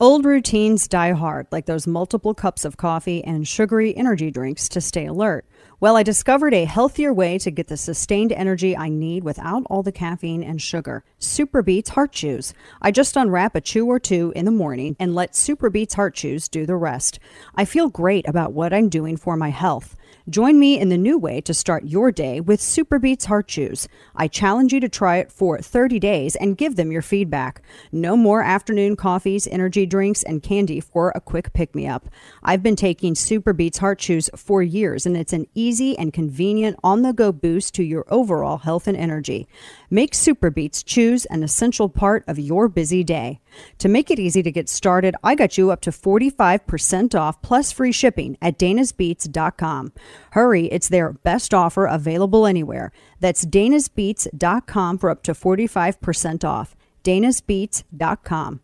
Old routines die hard, like those multiple cups of coffee and sugary energy drinks to stay alert. Well, I discovered a healthier way to get the sustained energy I need without all the caffeine and sugar. Super Beets Heart Chews. I just unwrap a chew or two in the morning and let Super Beets Heart Chews do the rest. I feel great about what I'm doing for my health. Join me in the new way to start your day with Superbeets Heart Chews. I challenge you to try it for 30 days and give them your feedback. No more afternoon coffees, energy drinks, and candy for a quick pick me up. I've been taking Superbeets Heart Chews for years, and it's an easy and convenient on the go boost to your overall health and energy. Make Superbeets Chews an essential part of your busy day. To make it easy to get started, I got you up to 45% off plus free shipping at danasbeats.com. Hurry, it's their best offer available anywhere. That's danasbeats.com for up to 45% off. danasbeats.com.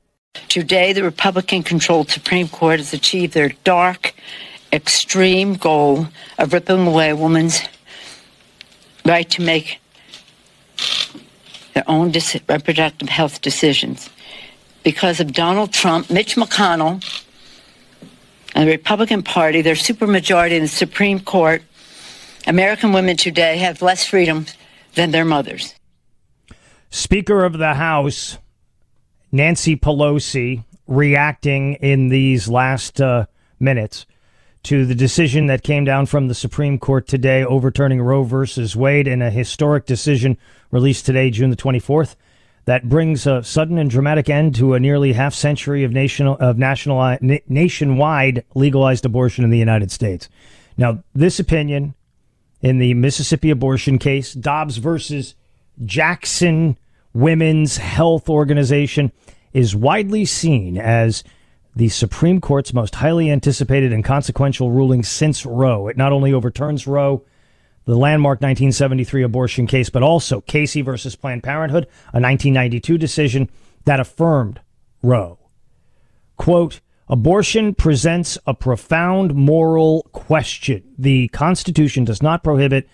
Today, the Republican controlled Supreme Court has achieved their dark, extreme goal of ripping away a woman's right to make their own reproductive health decisions because of Donald Trump, Mitch McConnell, and the Republican Party, their supermajority in the Supreme Court. American women today have less freedom than their mothers. Speaker of the House, Nancy Pelosi, reacting in these last uh, minutes to the decision that came down from the Supreme Court today overturning Roe versus Wade in a historic decision released today, June the 24th, that brings a sudden and dramatic end to a nearly half century of national of national nationwide legalized abortion in the United States. Now, this opinion in the Mississippi abortion case, Dobbs versus Jackson Women's Health Organization, is widely seen as the Supreme Court's most highly anticipated and consequential ruling since Roe. It not only overturns Roe, the landmark 1973 abortion case, but also Casey versus Planned Parenthood, a 1992 decision that affirmed Roe. Quote, abortion presents a profound moral question. The Constitution does not prohibit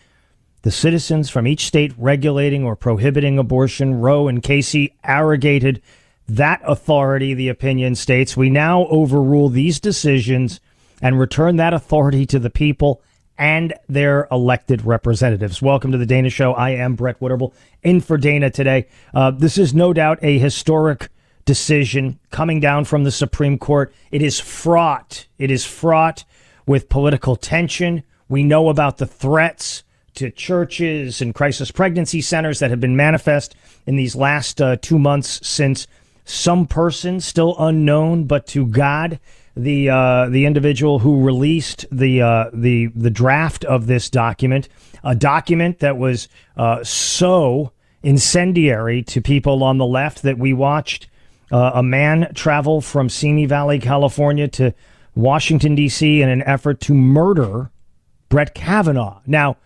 the citizens from each state regulating or prohibiting abortion. Roe and Casey arrogated that authority, the opinion states. We now overrule these decisions and return that authority to the people and their elected representatives. Welcome to the Dana Show. I am Brett Winterble in for Dana today. Uh, this is no doubt a historic decision coming down from the Supreme Court. It is fraught. It is fraught with political tension. We know about the threats to churches and crisis pregnancy centers that have been manifest in these last uh, two months since some person, still unknown, but to God, the uh, the individual who released the uh, the the draft of this document, a document that was uh, so incendiary to people on the left that we watched uh, a man travel from Simi Valley, California, to Washington D.C. in an effort to murder Brett Kavanaugh. Now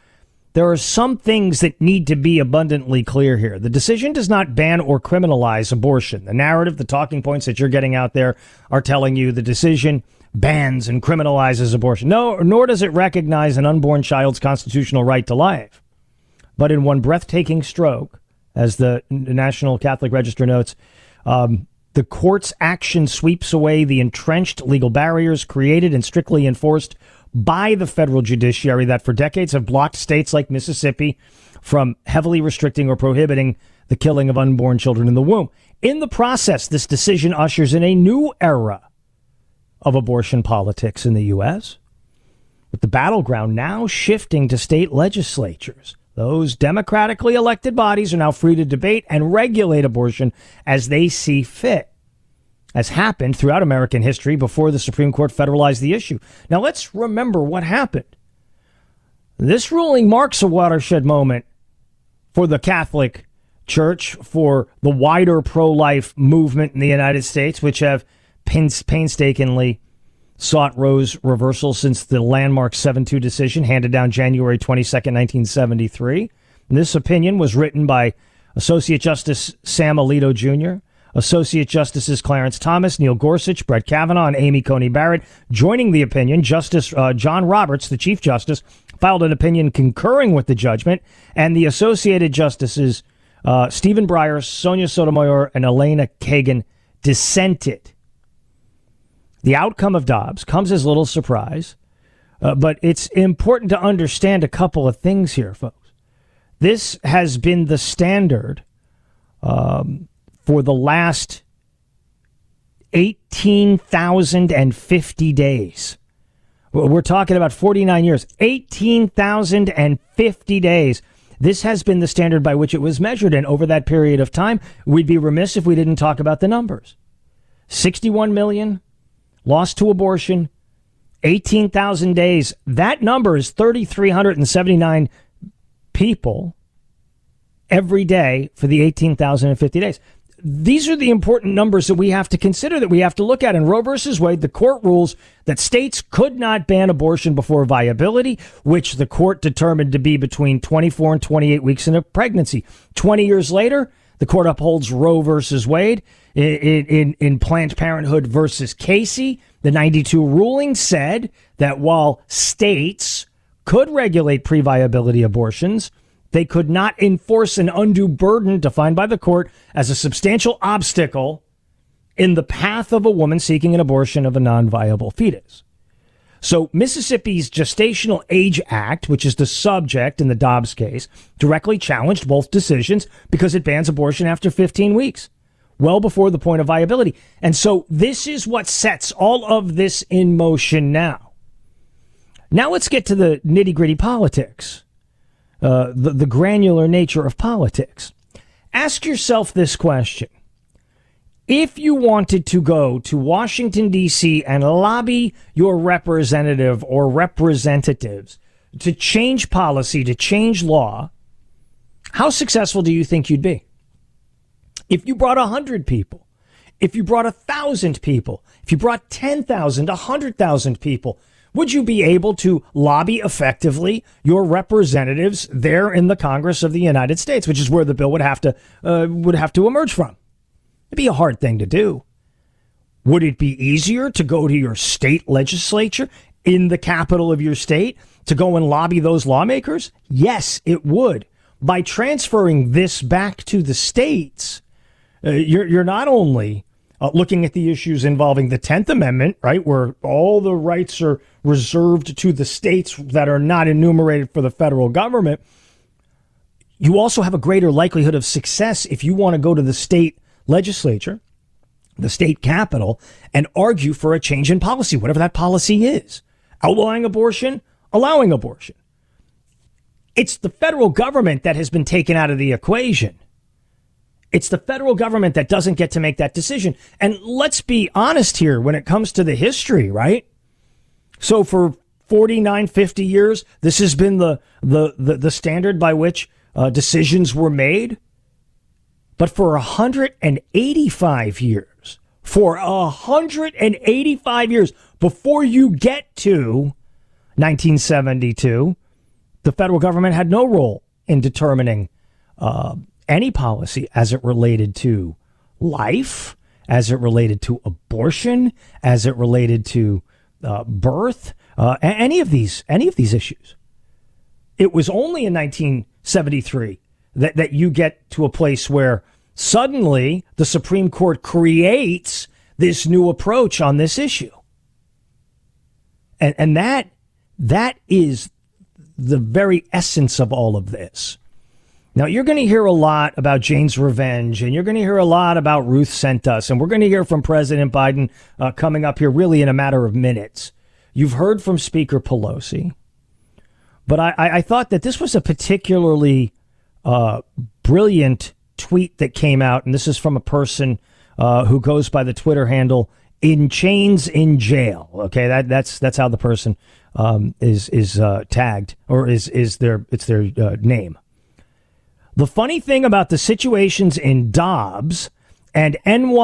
there are some things that need to be abundantly clear here. The decision does not ban or criminalize abortion. The narrative, the talking points that you're getting out there are telling you the decision bans and criminalizes abortion. No, nor does it recognize an unborn child's constitutional right to life. But in one breathtaking stroke, as the National Catholic Register notes, um, the court's action sweeps away the entrenched legal barriers created and strictly enforced by the federal judiciary that for decades have blocked states like Mississippi from heavily restricting or prohibiting the killing of unborn children in the womb. In the process, this decision ushers in a new era of abortion politics in the U.S., with the battleground now shifting to state legislatures. Those democratically elected bodies are now free to debate and regulate abortion as they see fit as happened throughout American history before the Supreme Court federalized the issue. Now let's remember what happened. This ruling marks a watershed moment for the Catholic Church, for the wider pro life movement in the United States, which have painstakingly sought Roe's reversal since the landmark 7 2 decision handed down January 22nd, 1973. And this opinion was written by Associate Justice Sam Alito Jr., Associate Justices Clarence Thomas, Neil Gorsuch, Brett Kavanaugh, and Amy Coney Barrett. Joining the opinion, Justice uh, John Roberts, the Chief Justice, filed an opinion concurring with the judgment, and the Associated Justices uh, Stephen Breyer, Sonia Sotomayor, and Elena Kagan dissented. The outcome of Dobbs comes as little surprise, uh, but it's important to understand a couple of things here, folks. This has been the standard um, for the last 18,050 days. We're talking about 49 years, 18,050 days. This has been the standard by which it was measured. And over that period of time, we'd be remiss if we didn't talk about the numbers 61 million lost to abortion, 18,000 days. That number is 3,379 people every day for the 18,050 days these are the important numbers that we have to consider that we have to look at. In Roe versus Wade, the court rules that states could not ban abortion before viability, which the court determined to be between 24 and 28 weeks in a pregnancy. 20 years later, the court upholds Roe versus Wade. In, in, in Planned Parenthood versus Casey, the 92 ruling said that while states could regulate pre viability abortions, they could not enforce an undue burden defined by the court as a substantial obstacle in the path of a woman seeking an abortion of a non viable fetus. So, Mississippi's Gestational Age Act, which is the subject in the Dobbs case, directly challenged both decisions because it bans abortion after 15 weeks, well before the point of viability. And so, this is what sets all of this in motion now. Now, let's get to the nitty gritty politics. Uh, the, the granular nature of politics. Ask yourself this question. If you wanted to go to Washington, D.C. and lobby your representative or representatives to change policy, to change law, how successful do you think you'd be? If you brought 100 people, if you brought 1,000 people, if you brought 10,000, 100,000 people, would you be able to lobby effectively your representatives there in the Congress of the United States, which is where the bill would have to uh, would have to emerge from? It'd be a hard thing to do. Would it be easier to go to your state legislature in the capital of your state to go and lobby those lawmakers? Yes, it would. By transferring this back to the states, uh, you're, you're not only uh, looking at the issues involving the 10th Amendment, right, where all the rights are reserved to the states that are not enumerated for the federal government, you also have a greater likelihood of success if you want to go to the state legislature, the state capital, and argue for a change in policy, whatever that policy is. Outlawing abortion, allowing abortion. It's the federal government that has been taken out of the equation. It's the federal government that doesn't get to make that decision. And let's be honest here when it comes to the history, right? So for 49, 50 years, this has been the, the, the, the standard by which uh, decisions were made. But for 185 years, for 185 years before you get to 1972, the federal government had no role in determining uh, any policy as it related to life, as it related to abortion, as it related to uh, birth, uh, any of these any of these issues. It was only in 1973 that, that you get to a place where suddenly the Supreme Court creates this new approach on this issue. And, and that that is the very essence of all of this. Now, you're going to hear a lot about Jane's Revenge, and you're going to hear a lot about Ruth Sent Us, and we're going to hear from President Biden uh, coming up here really in a matter of minutes. You've heard from Speaker Pelosi, but I, I thought that this was a particularly uh, brilliant tweet that came out, and this is from a person uh, who goes by the Twitter handle "In Chains in Jail." Okay, that that's that's how the person um, is is uh, tagged or is is their it's their uh, name. The funny thing about the situations in Dobbs and NYSRPA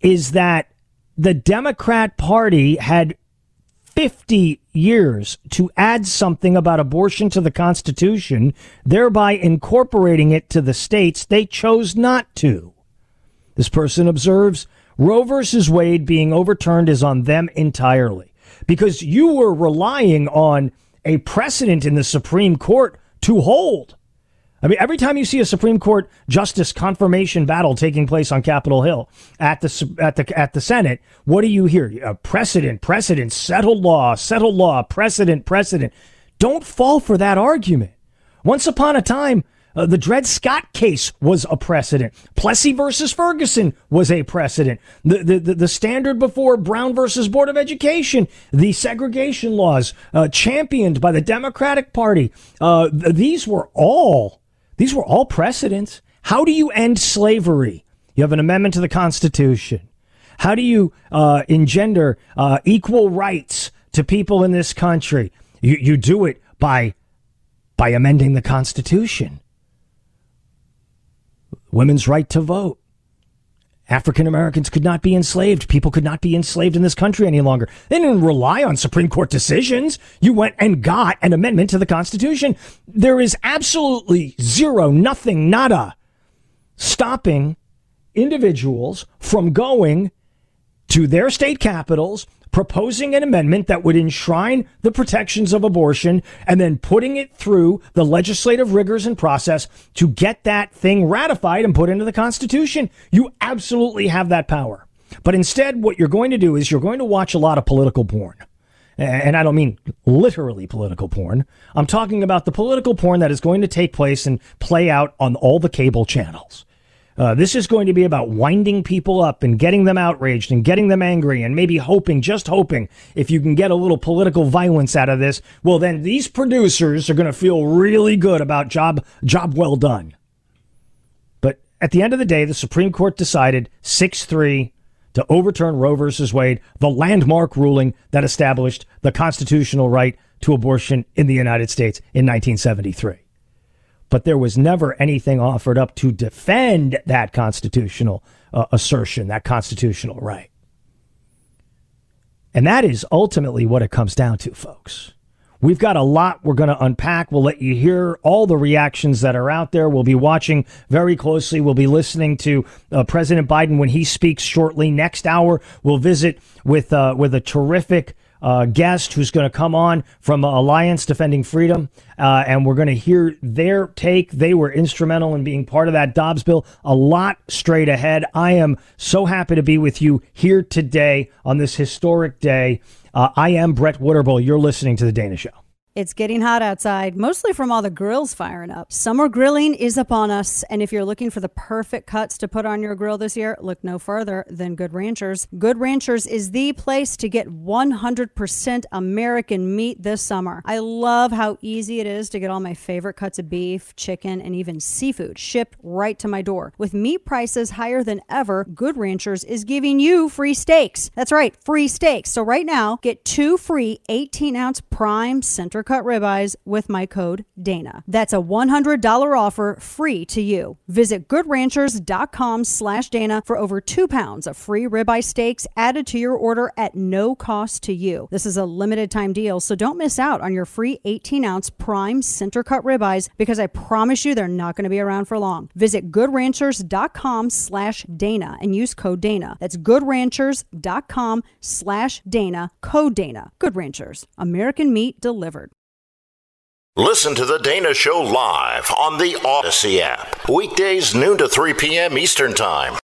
is that the Democrat Party had 50 years to add something about abortion to the Constitution, thereby incorporating it to the states. They chose not to. This person observes Roe versus Wade being overturned is on them entirely because you were relying on a precedent in the Supreme Court to hold. I mean, every time you see a Supreme Court justice confirmation battle taking place on Capitol Hill at the at the at the Senate, what do you hear? Uh, precedent, precedent, settled law, settled law, precedent, precedent. Don't fall for that argument. Once upon a time, uh, the Dred Scott case was a precedent. Plessy versus Ferguson was a precedent. The, the, the, the standard before Brown versus Board of Education, the segregation laws uh, championed by the Democratic Party, uh, th- these were all these were all precedents. How do you end slavery? You have an amendment to the Constitution. How do you uh, engender uh, equal rights to people in this country? You, you do it by by amending the Constitution. Women's right to vote. African Americans could not be enslaved. People could not be enslaved in this country any longer. They didn't rely on Supreme Court decisions. You went and got an amendment to the Constitution. There is absolutely zero, nothing, nada stopping individuals from going to their state capitals proposing an amendment that would enshrine the protections of abortion and then putting it through the legislative rigors and process to get that thing ratified and put into the Constitution. You absolutely have that power. But instead, what you're going to do is you're going to watch a lot of political porn. And I don't mean literally political porn. I'm talking about the political porn that is going to take place and play out on all the cable channels. Uh, this is going to be about winding people up and getting them outraged and getting them angry and maybe hoping, just hoping, if you can get a little political violence out of this, well, then these producers are going to feel really good about job job well done. But at the end of the day, the Supreme Court decided 6 3 to overturn Roe versus Wade, the landmark ruling that established the constitutional right to abortion in the United States in 1973 but there was never anything offered up to defend that constitutional uh, assertion, that constitutional right. And that is ultimately what it comes down to, folks. We've got a lot we're going to unpack. We'll let you hear all the reactions that are out there. We'll be watching very closely. We'll be listening to uh, President Biden when he speaks shortly. Next hour, we'll visit with uh, with a terrific uh, guest who's going to come on from Alliance Defending Freedom, uh, and we're going to hear their take. They were instrumental in being part of that Dobbs bill. A lot straight ahead. I am so happy to be with you here today on this historic day. Uh, I am Brett Winterble. You're listening to The Dana Show. It's getting hot outside, mostly from all the grills firing up. Summer grilling is upon us, and if you're looking for the perfect cuts to put on your grill this year, look no further than Good Ranchers. Good Ranchers is the place to get 100% American meat this summer. I love how easy it is to get all my favorite cuts of beef, chicken, and even seafood shipped right to my door. With meat prices higher than ever, Good Ranchers is giving you free steaks. That's right, free steaks. So right now, get two free 18 ounce prime center cut ribeyes with my code DANA. That's a $100 offer free to you. Visit goodranchers.com slash Dana for over two pounds of free ribeye steaks added to your order at no cost to you. This is a limited time deal, so don't miss out on your free 18 ounce prime center cut ribeyes because I promise you they're not going to be around for long. Visit goodranchers.com slash Dana and use code Dana. That's goodranchers.com slash Dana, code Dana. Good Ranchers, American meat delivered. Listen to The Dana Show live on the Odyssey app. Weekdays, noon to 3 p.m. Eastern Time.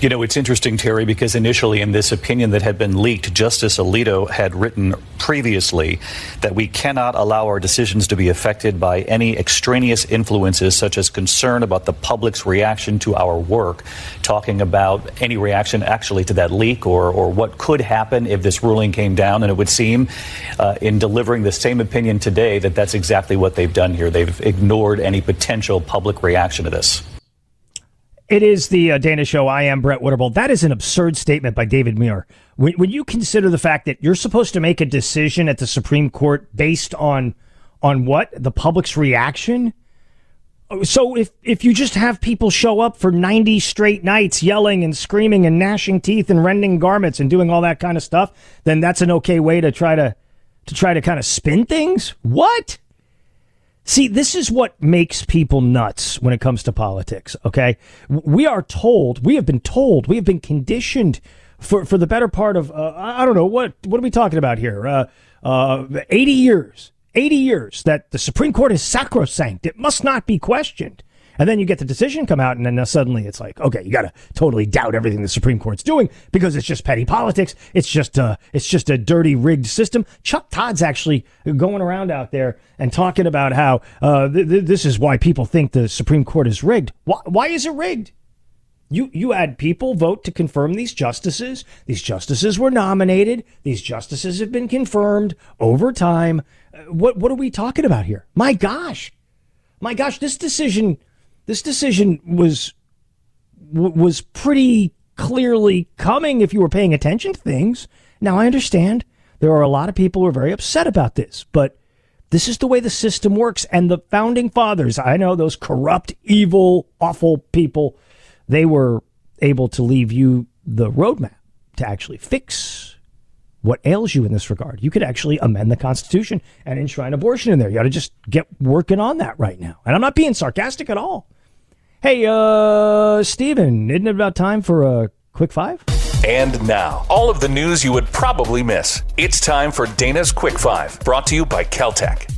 You know, it's interesting, Terry, because initially in this opinion that had been leaked, Justice Alito had written previously that we cannot allow our decisions to be affected by any extraneous influences, such as concern about the public's reaction to our work, talking about any reaction actually to that leak or, or what could happen if this ruling came down. And it would seem, uh, in delivering the same opinion today, that that's exactly what they've done here. They've ignored any potential public reaction to this. It is the uh, Dana Show. I am Brett Winterble. That is an absurd statement by David Muir. When, when, you consider the fact that you're supposed to make a decision at the Supreme Court based on on what the public's reaction. So if if you just have people show up for 90 straight nights yelling and screaming and gnashing teeth and rending garments and doing all that kind of stuff, then that's an okay way to try to to try to kind of spin things? What? See, this is what makes people nuts when it comes to politics, okay? We are told, we have been told, we have been conditioned for, for the better part of, uh, I don't know, what, what are we talking about here? Uh, uh, 80 years. 80 years that the Supreme Court is sacrosanct. It must not be questioned. And then you get the decision come out, and then suddenly it's like, okay, you got to totally doubt everything the Supreme Court's doing because it's just petty politics. It's just a, it's just a dirty, rigged system. Chuck Todd's actually going around out there and talking about how uh, th- th- this is why people think the Supreme Court is rigged. Why, why is it rigged? You you had people vote to confirm these justices. These justices were nominated. These justices have been confirmed over time. Uh, what what are we talking about here? My gosh, my gosh, this decision this decision was was pretty clearly coming if you were paying attention to things. Now I understand there are a lot of people who are very upset about this, but this is the way the system works. And the founding fathers, I know those corrupt, evil, awful people, they were able to leave you the roadmap to actually fix what ails you in this regard. You could actually amend the Constitution and enshrine abortion in there. You ought to just get working on that right now. And I'm not being sarcastic at all. Hey, uh, Steven, isn't it about time for a quick five? And now, all of the news you would probably miss. It's time for Dana's Quick Five, brought to you by Keltec.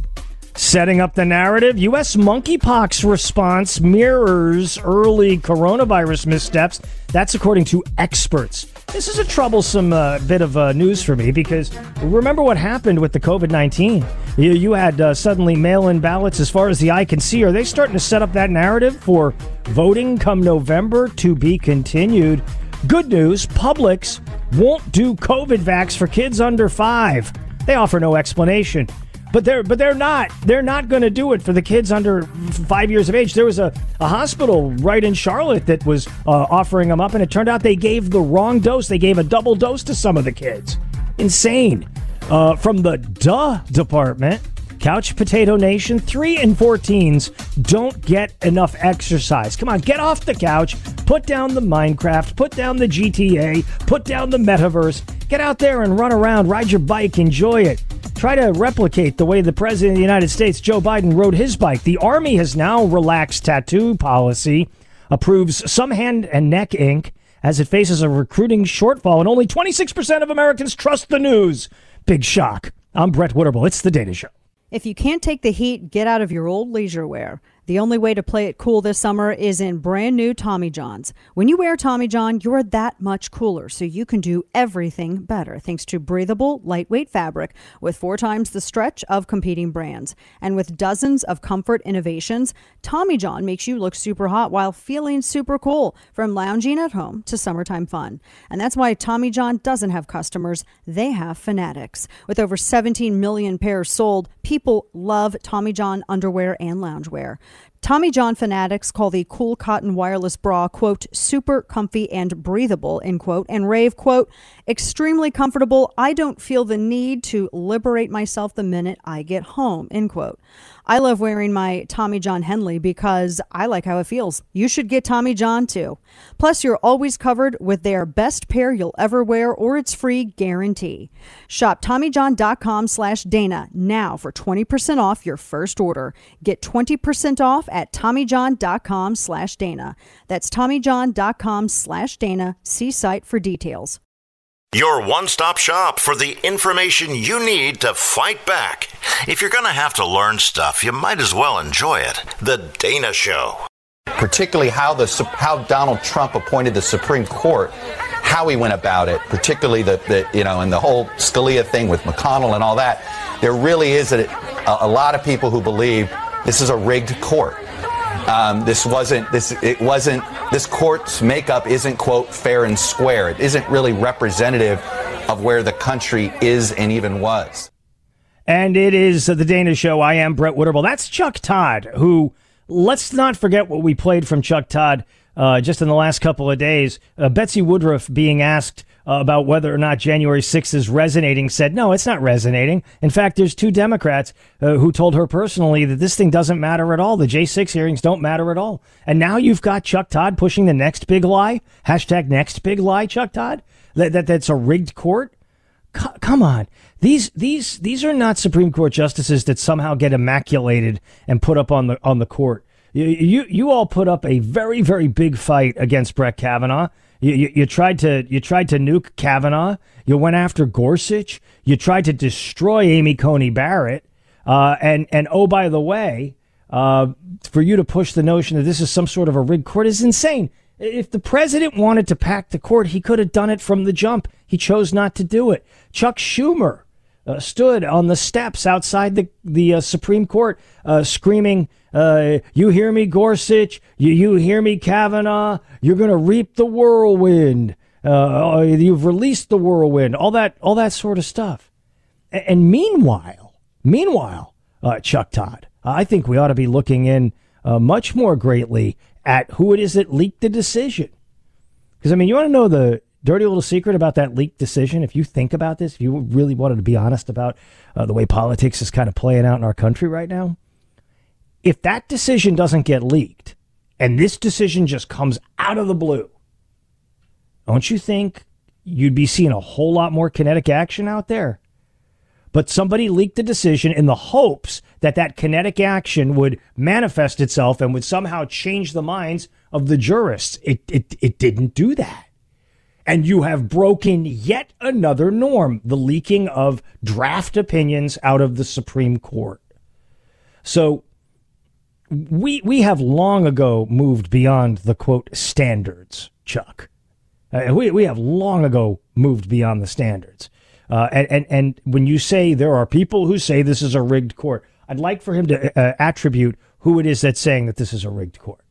Setting up the narrative, U.S. monkeypox response mirrors early coronavirus missteps. That's according to experts. This is a troublesome uh, bit of uh, news for me because remember what happened with the COVID 19? You, you, had uh, suddenly mail in ballots as far as the eye can see. Are they starting to set up that narrative for voting come November to be continued? Good news Publix won't do COVID vax for kids under five. They offer no explanation but they're but they're not they're not going to do it for the kids under five years of age. There was a, a hospital right in Charlotte that was uh, offering them up, and it turned out they gave the wrong dose. They gave a double dose to some of the kids. Insane. Uh, from the duh department, Couch Potato Nation, 3 and 14s don't get enough exercise. Come on, get off the couch, put down the Minecraft, put down the GTA, put down the metaverse, get out there and run around, ride your bike, enjoy it. Try to replicate the way the President of the United States, Joe Biden, rode his bike. The Army has now relaxed tattoo policy, approves some hand and neck ink as it faces a recruiting shortfall, and only 26% of Americans trust the news. Big shock. I'm Brett Winterble. It's the Dana Show. If you can't take the heat, get out of your old leisure wear. The only way to play it cool this summer is in brand new Tommy Johns. When you wear Tommy John, you're that much cooler, so you can do everything better thanks to breathable, lightweight fabric with four times the stretch of competing brands. And with dozens of comfort innovations, Tommy John makes you look super hot while feeling super cool from lounging at home to summertime fun. And that's why Tommy John doesn't have customers, they have fanatics. With over 17 million pairs sold, people love Tommy John underwear and loungewear. Tommy John fanatics call the cool cotton wireless bra, quote, super comfy and breathable, end quote, and rave, quote, extremely comfortable. I don't feel the need to liberate myself the minute I get home, end quote. I love wearing my Tommy John Henley because I like how it feels. You should get Tommy John too. Plus, you're always covered with their best pair you'll ever wear or it's free guarantee. Shop TommyJohn.com slash Dana now for 20% off your first order. Get 20% off at TommyJohn.com slash Dana. That's TommyJohn.com slash Dana. See site for details. Your one stop shop for the information you need to fight back. If you're going to have to learn stuff, you might as well enjoy it. The Dana Show. Particularly how, the, how Donald Trump appointed the Supreme Court, how he went about it, particularly the, the you know, and the whole Scalia thing with McConnell and all that. There really is a, a lot of people who believe this is a rigged court. Um, this wasn't this it wasn't this court's makeup isn't quote fair and square. It isn't really representative of where the country is and even was. And it is the Dana Show. I am Brett Winterble. That's Chuck Todd, who let's not forget what we played from Chuck Todd uh, just in the last couple of days. Uh, Betsy Woodruff being asked uh, about whether or not January 6th is resonating said, no, it's not resonating. In fact, there's two Democrats uh, who told her personally that this thing doesn't matter at all. The J6 hearings don't matter at all. And now you've got Chuck Todd pushing the next big lie. Hashtag next big lie, Chuck Todd. That, that That's a rigged court. C- come on. These these these are not Supreme Court justices that somehow get immaculated and put up on the on the court. You, you, you all put up a very, very big fight against Brett Kavanaugh. You, you, you, tried to you tried to nuke Kavanaugh. You went after Gorsuch. You tried to destroy Amy Coney Barrett. Uh, and and oh by the way, uh, for you to push the notion that this is some sort of a rigged court is insane. If the president wanted to pack the court, he could have done it from the jump. He chose not to do it. Chuck Schumer uh, stood on the steps outside the the uh, Supreme Court, uh, screaming, uh, "You hear me, Gorsuch? You you hear me, Kavanaugh? You're going to reap the whirlwind. Uh, you've released the whirlwind. All that all that sort of stuff." And, and meanwhile, meanwhile, uh, Chuck Todd, I think we ought to be looking in much more greatly at who it is that leaked the decision. Because I mean, you want to know the dirty little secret about that leaked decision, if you think about this, if you really wanted to be honest about uh, the way politics is kind of playing out in our country right now, if that decision doesn't get leaked and this decision just comes out of the blue, don't you think you'd be seeing a whole lot more kinetic action out there? But somebody leaked the decision in the hopes that that kinetic action would manifest itself and would somehow change the minds of the jurists. It, it, it didn't do that and you have broken yet another norm the leaking of draft opinions out of the Supreme Court. So we we have long ago moved beyond the quote standards, Chuck. Uh, we we have long ago moved beyond the standards. Uh, and, and and when you say there are people who say this is a rigged court, I'd like for him to uh, attribute who it is that's saying that this is a rigged court.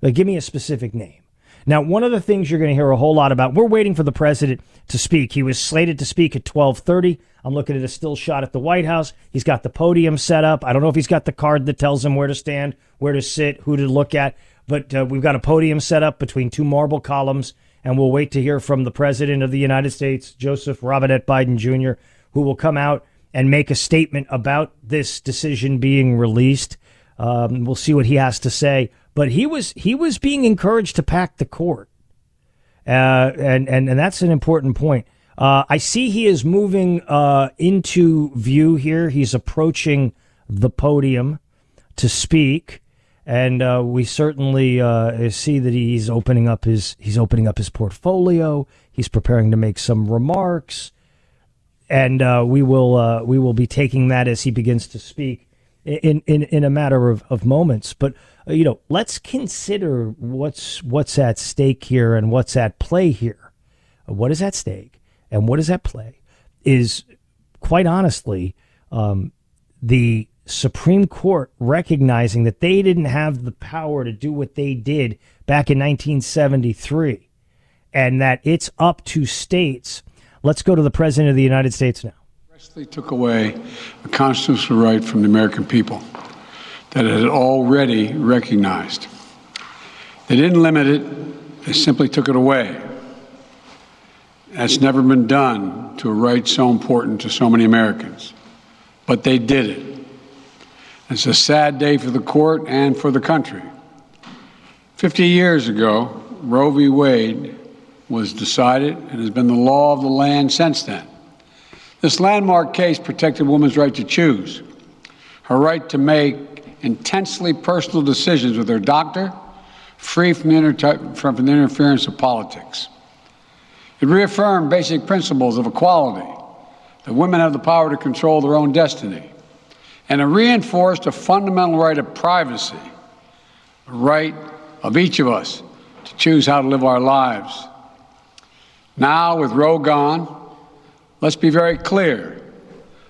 Like, give me a specific name. Now, one of the things you're going to hear a whole lot about, we're waiting for the president to speak. He was slated to speak at 12:30. I'm looking at a still shot at the White House. He's got the podium set up. I don't know if he's got the card that tells him where to stand, where to sit, who to look at, but uh, we've got a podium set up between two marble columns, and we'll wait to hear from the president of the United States, Joseph Robinette Biden Jr., who will come out and make a statement about this decision being released. Um, we'll see what he has to say but he was he was being encouraged to pack the court, uh, and and and that's an important point. Uh, I see he is moving uh, into view here. He's approaching the podium to speak, and uh, we certainly uh, see that he's opening up his he's opening up his portfolio. He's preparing to make some remarks, and uh, we will we will be taking that as he begins to speak in in in a matter of, of moments. But uh, you know, let's consider what's what's at stake here and what's at play here. What is at stake and what is at play is quite honestly um, the Supreme Court recognizing that they didn't have the power to do what they did back in 1973 and that it's up to states. Let's go to the President of the United States now. They took away a constitutional right from the American people that it had already recognized. They didn't limit it, they simply took it away. That's never been done to a right so important to so many Americans. But they did it. It's a sad day for the court and for the country. 50 years ago, Roe v. Wade was decided and has been the law of the land since then. This landmark case protected women's right to choose, her right to make intensely personal decisions with her doctor, free from the, inter- from the interference of politics. It reaffirmed basic principles of equality, that women have the power to control their own destiny, and it reinforced a fundamental right of privacy, a right of each of us to choose how to live our lives. Now, with Roe gone, let's be very clear.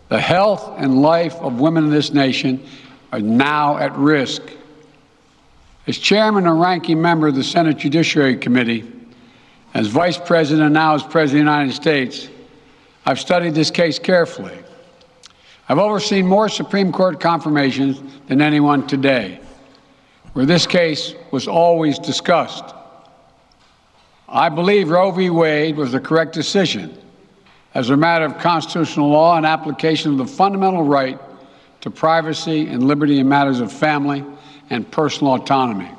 The health and life of women in this nation are now at risk. As chairman and ranking member of the Senate Judiciary Committee, as vice president and now as president of the United States, I've studied this case carefully. I've overseen more Supreme Court confirmations than anyone today, where this case was always discussed. I believe Roe v. Wade was the correct decision as a matter of constitutional law and application of the fundamental right to privacy and liberty in matters of family and personal autonomy.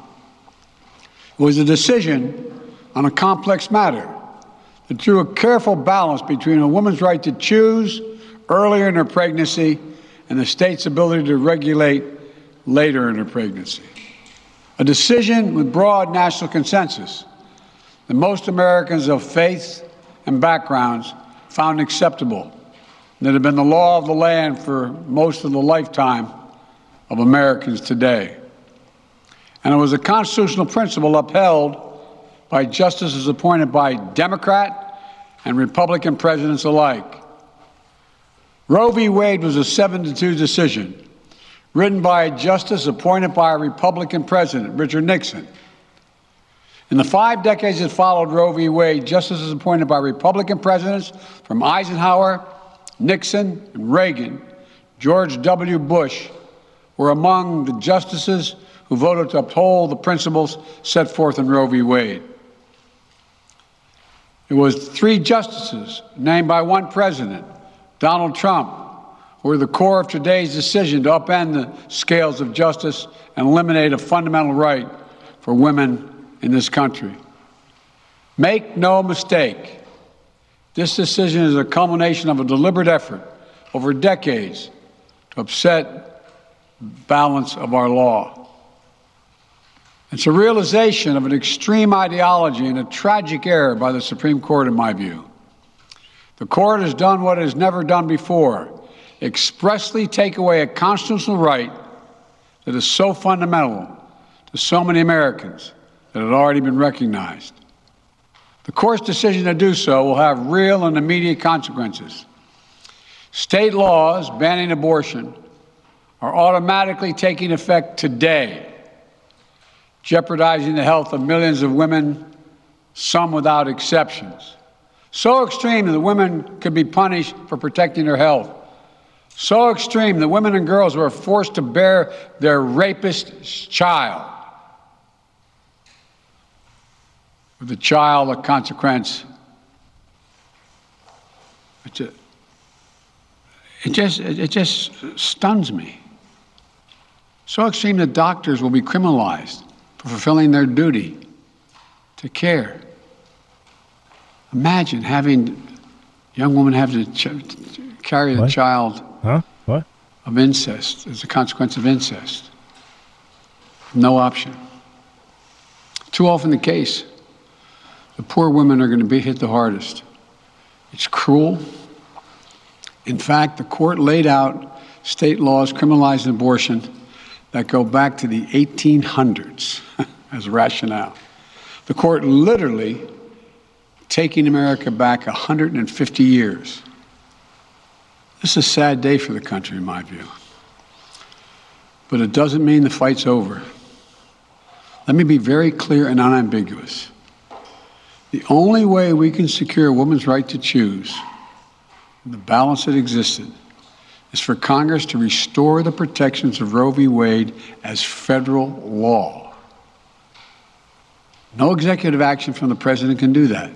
It was a decision on a complex matter that drew a careful balance between a woman's right to choose earlier in her pregnancy and the state's ability to regulate later in her pregnancy. A decision with broad national consensus that most Americans of faith and backgrounds found acceptable that have been the law of the land for most of the lifetime of Americans today. And it was a constitutional principle upheld by justices appointed by Democrat and Republican presidents alike. Roe v. Wade was a 7 to 2 decision written by a justice appointed by a Republican president, Richard Nixon. In the five decades that followed Roe v. Wade, justices appointed by Republican presidents from Eisenhower, Nixon, and Reagan, George W. Bush, were among the justices who voted to uphold the principles set forth in Roe v. Wade. It was three justices named by one president, Donald Trump, who were the core of today's decision to upend the scales of justice and eliminate a fundamental right for women in this country. Make no mistake, this decision is a culmination of a deliberate effort over decades to upset the balance of our law. It's a realization of an extreme ideology and a tragic error by the Supreme Court, in my view. The court has done what it has never done before expressly take away a constitutional right that is so fundamental to so many Americans that had already been recognized. The court's decision to do so will have real and immediate consequences. State laws banning abortion are automatically taking effect today jeopardizing the health of millions of women, some without exceptions. So extreme that women could be punished for protecting their health. So extreme that women and girls were forced to bear their rapist's child. With the child, a consequence. It's a, it just it just stuns me. So extreme that doctors will be criminalized for fulfilling their duty to care. Imagine having a young woman have to ch- carry a child Huh? What? of incest as a consequence of incest. No option. Too often the case. The poor women are going to be hit the hardest. It's cruel. In fact, the court laid out state laws criminalizing abortion that go back to the 1800s as rationale. The court literally taking America back 150 years. This is a sad day for the country, in my view. But it doesn't mean the fight's over. Let me be very clear and unambiguous. The only way we can secure a woman's right to choose, the balance that existed, is for Congress to restore the protections of Roe v. Wade as federal law. No executive action from the president can do that.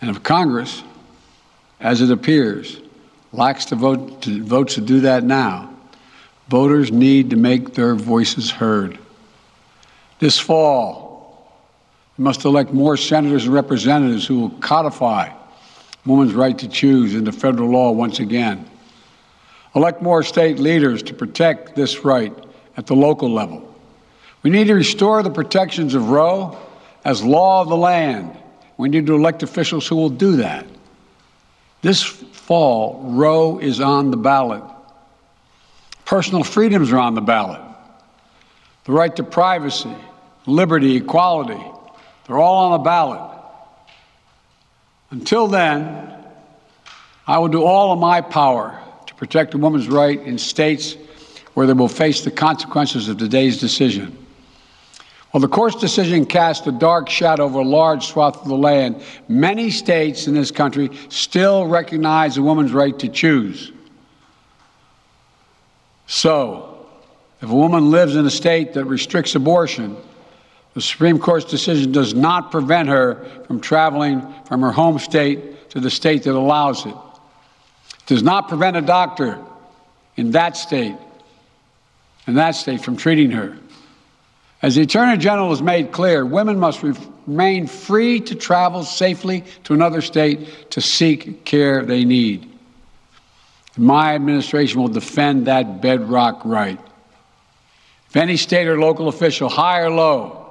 And if Congress, as it appears, lacks the vote to, votes to do that now, voters need to make their voices heard. This fall, we must elect more senators and representatives who will codify women's right to choose into federal law once again. Elect more state leaders to protect this right at the local level. We need to restore the protections of Roe as law of the land. We need to elect officials who will do that. This fall, Roe is on the ballot. Personal freedoms are on the ballot. The right to privacy, liberty, equality, they're all on the ballot. Until then, I will do all of my power to protect a woman's right in states where they will face the consequences of today's decision. While the court's decision cast a dark shadow over a large swath of the land, many states in this country still recognize a woman's right to choose. So, if a woman lives in a state that restricts abortion, the Supreme Court's decision does not prevent her from traveling from her home state to the state that allows it. It does not prevent a doctor in that state, in that state, from treating her. As the Attorney General has made clear, women must remain free to travel safely to another state to seek care they need. My administration will defend that bedrock right. If any state or local official, high or low,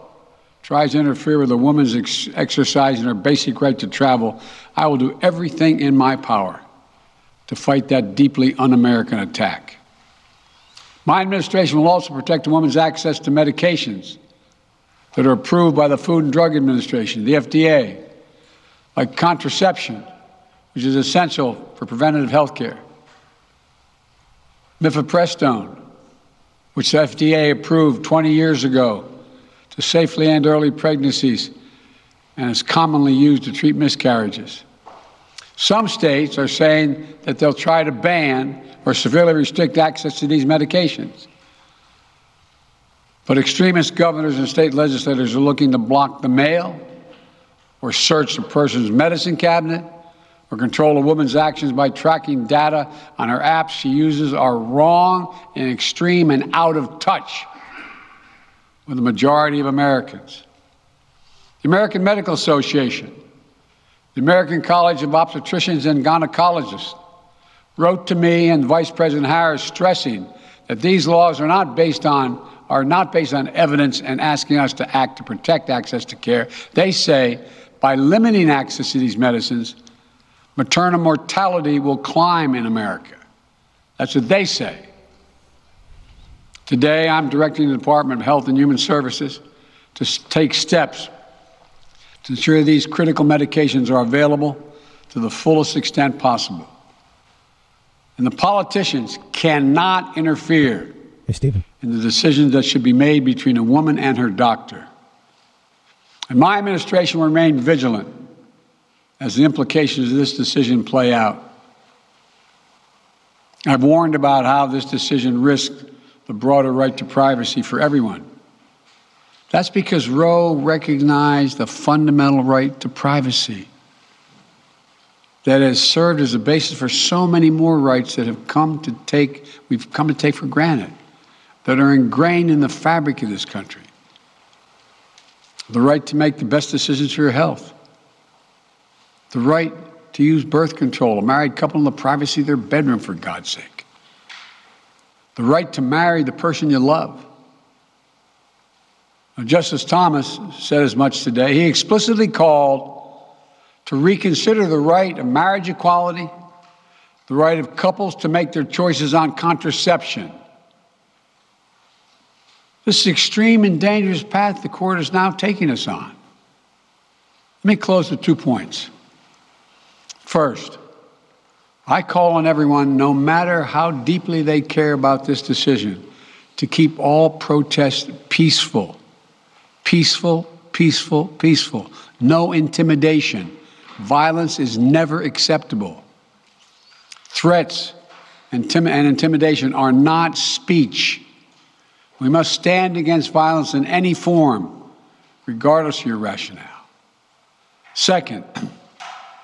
tries to interfere with a woman's ex- exercising her basic right to travel, I will do everything in my power to fight that deeply un American attack. My administration will also protect a woman's access to medications that are approved by the Food and Drug Administration, the FDA, like contraception, which is essential for preventative health care, mifepristone, which the FDA approved 20 years ago to safely end early pregnancies and is commonly used to treat miscarriages. Some states are saying that they'll try to ban or severely restrict access to these medications. But extremist governors and state legislators are looking to block the mail or search a person's medicine cabinet or control a woman's actions by tracking data on her apps she uses are wrong and extreme and out of touch with the majority of Americans. The American Medical Association, the American College of Obstetricians and Gynecologists wrote to me and Vice President Harris stressing that these laws are not based on are not based on evidence and asking us to act to protect access to care. They say by limiting access to these medicines, maternal mortality will climb in America. That's what they say. Today, I'm directing the Department of Health and Human Services to take steps to ensure these critical medications are available to the fullest extent possible. And the politicians cannot interfere hey, Stephen. in the decisions that should be made between a woman and her doctor. And my administration will remain vigilant as the implications of this decision play out. I've warned about how this decision risks the broader right to privacy for everyone. That's because Roe recognized the fundamental right to privacy that has served as a basis for so many more rights that have come to take we've come to take for granted that are ingrained in the fabric of this country. The right to make the best decisions for your health. The right to use birth control, a married couple in the privacy of their bedroom, for God's sake. The right to marry the person you love Justice Thomas said as much today. He explicitly called to reconsider the right of marriage equality, the right of couples to make their choices on contraception. This is extreme and dangerous path the court is now taking us on. Let me close with two points. First, I call on everyone, no matter how deeply they care about this decision, to keep all protests peaceful Peaceful, peaceful, peaceful. No intimidation. Violence is never acceptable. Threats and, intimidation are not speech. We must stand against violence in any form, regardless of your rationale. Second,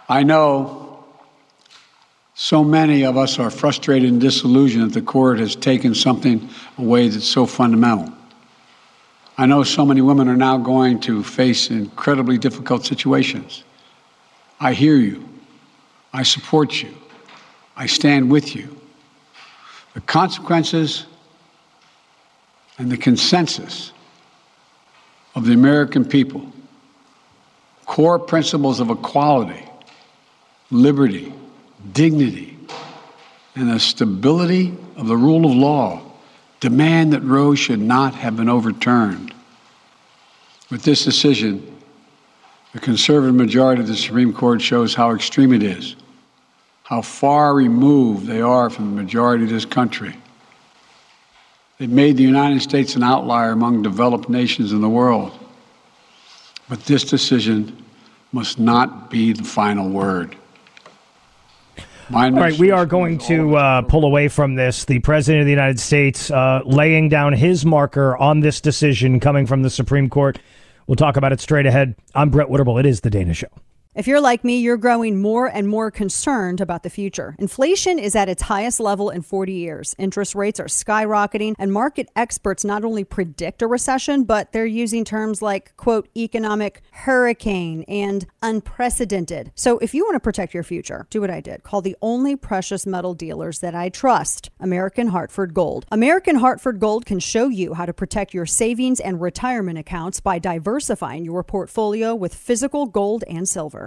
I know so many of us are frustrated and disillusioned that the court has taken something away that's so fundamental. I know so many women are now going to face incredibly difficult situations. I hear you. I support you. I stand with you. The consequences and the consensus of the American people, core principles of equality, liberty, dignity, and the stability of the rule of law demand that Roe should not have been overturned. With this decision, the conservative majority of the Supreme Court shows how extreme it is, how far removed they are from the majority of this country. They've made the United States an outlier among developed nations in the world. But this decision must not be the final word. All right, we are going to uh, pull away from this. The President of the United States uh, laying down his marker on this decision coming from the Supreme Court. We'll talk about it straight ahead. I'm Brett Winterble. It is The Dana Show. If you're like me, you're growing more and more concerned about the future. Inflation is at its highest level in 40 years. Interest rates are skyrocketing, and market experts not only predict a recession, but they're using terms like, quote, economic hurricane and unprecedented. So if you want to protect your future, do what I did. Call the only precious metal dealers that I trust, American Hartford Gold. American Hartford Gold can show you how to protect your savings and retirement accounts by diversifying your portfolio with physical gold and silver.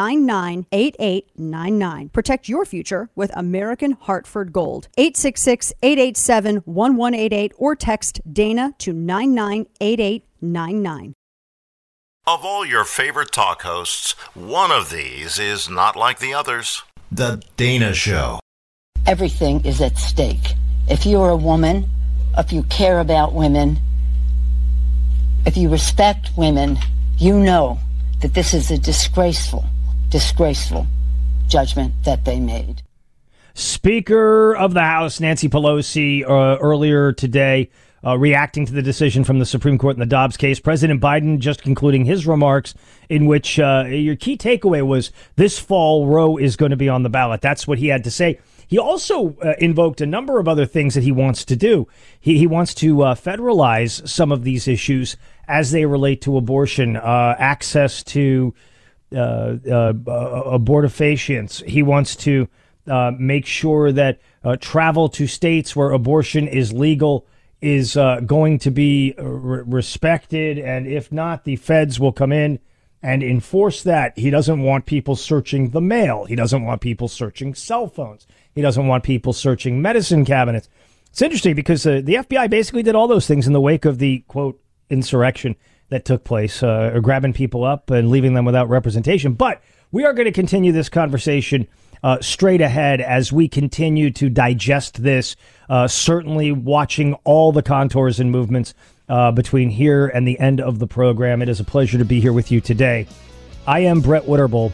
998899. Protect your future with American Hartford Gold. 866 887 1188 or text Dana to 998899. Of all your favorite talk hosts, one of these is not like the others. The Dana Show. Everything is at stake. If you're a woman, if you care about women, if you respect women, you know that this is a disgraceful, disgraceful judgment that they made. Speaker of the House Nancy Pelosi uh, earlier today uh, reacting to the decision from the Supreme Court in the Dobbs case. President Biden just concluding his remarks, in which uh, your key takeaway was this fall Roe is going to be on the ballot. That's what he had to say. He also uh, invoked a number of other things that he wants to do. He, he wants to uh, federalize some of these issues as they relate to abortion, uh, access to uh, uh, abortifacients. He wants to uh, make sure that travel to states where abortion is legal is going to be re- respected, and if not, the feds will come in and enforce that. He doesn't want people searching the mail. He doesn't want people searching cell phones. He doesn't want people searching medicine cabinets. It's interesting because uh, the FBI basically did all those things in the wake of the quote insurrection that took place, uh, grabbing people up and leaving them without representation. But we are going to continue this conversation uh, straight ahead as we continue to digest this. Uh, certainly, watching all the contours and movements uh, between here and the end of the program. It is a pleasure to be here with you today. I am Brett Winterble.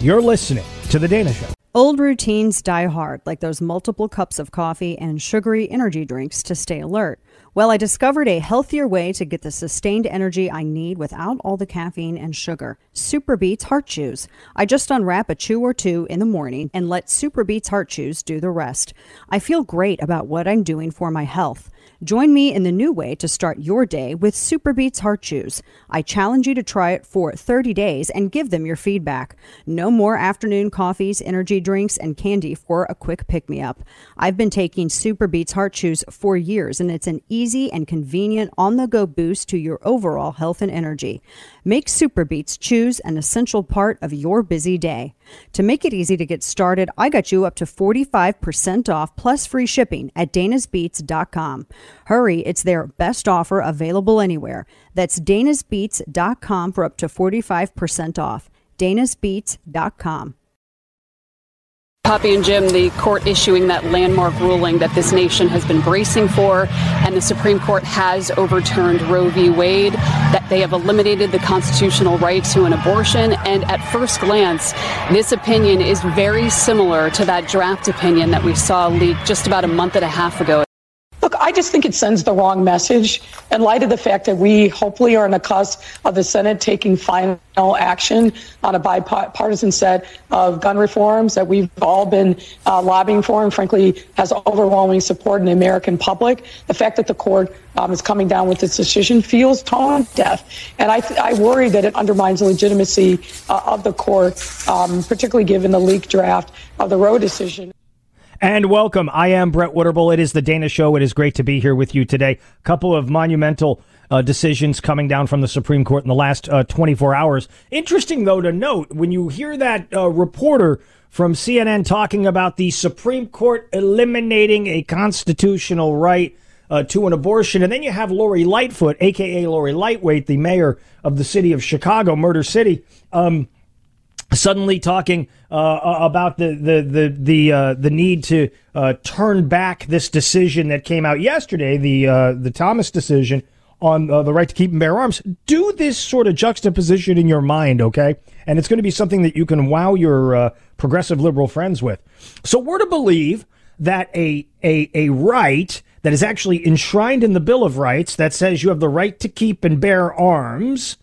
You're listening to the Dana Show. Old routines die hard, like those multiple cups of coffee and sugary energy drinks to stay alert. Well, I discovered a healthier way to get the sustained energy I need without all the caffeine and sugar. Super Beets Heart Chews. I just unwrap a chew or two in the morning and let Super Beets Heart Chews do the rest. I feel great about what I'm doing for my health. Join me in the new way to start your day with Superbeets Heart Chews. I challenge you to try it for 30 days and give them your feedback. No more afternoon coffees, energy drinks, and candy for a quick pick me up. I've been taking Superbeets Heart Chews for years, and it's an easy and convenient on the go boost to your overall health and energy. Make Super Beets Chews an essential part of your busy day. To make it easy to get started, I got you up to 45% off plus free shipping at danasbeets.com. Hurry, it's their best offer available anywhere. That's danasbeets.com for up to 45% off. danasbeets.com. Poppy and Jim, the court issuing that landmark ruling that this nation has been bracing for, and the Supreme Court has overturned Roe v. Wade, that they have eliminated the constitutional right to an abortion. And at first glance, this opinion is very similar to that draft opinion that we saw leaked just about a month and a half ago. I just think it sends the wrong message in light of the fact that we hopefully are on the cusp of the Senate taking final action on a bipartisan set of gun reforms that we've all been uh, lobbying for and frankly has overwhelming support in the American public. The fact that the court um, is coming down with its decision feels tone deaf. And I, th- I worry that it undermines the legitimacy uh, of the court, um, particularly given the leaked draft of the Roe decision. And welcome. I am Brett Winterble. It is the Dana Show. It is great to be here with you today. A couple of monumental uh, decisions coming down from the Supreme Court in the last uh, 24 hours. Interesting, though, to note when you hear that uh, reporter from CNN talking about the Supreme Court eliminating a constitutional right uh, to an abortion, and then you have Lori Lightfoot, aka Lori Lightweight, the mayor of the city of Chicago, Murder City. Um, suddenly talking uh, about the the the the uh, the need to uh, turn back this decision that came out yesterday, the uh, the Thomas decision on uh, the right to keep and bear arms. Do this sort of juxtaposition in your mind, okay? And it's going to be something that you can wow your uh, progressive liberal friends with. So we're to believe that a a a right that is actually enshrined in the Bill of Rights that says you have the right to keep and bear arms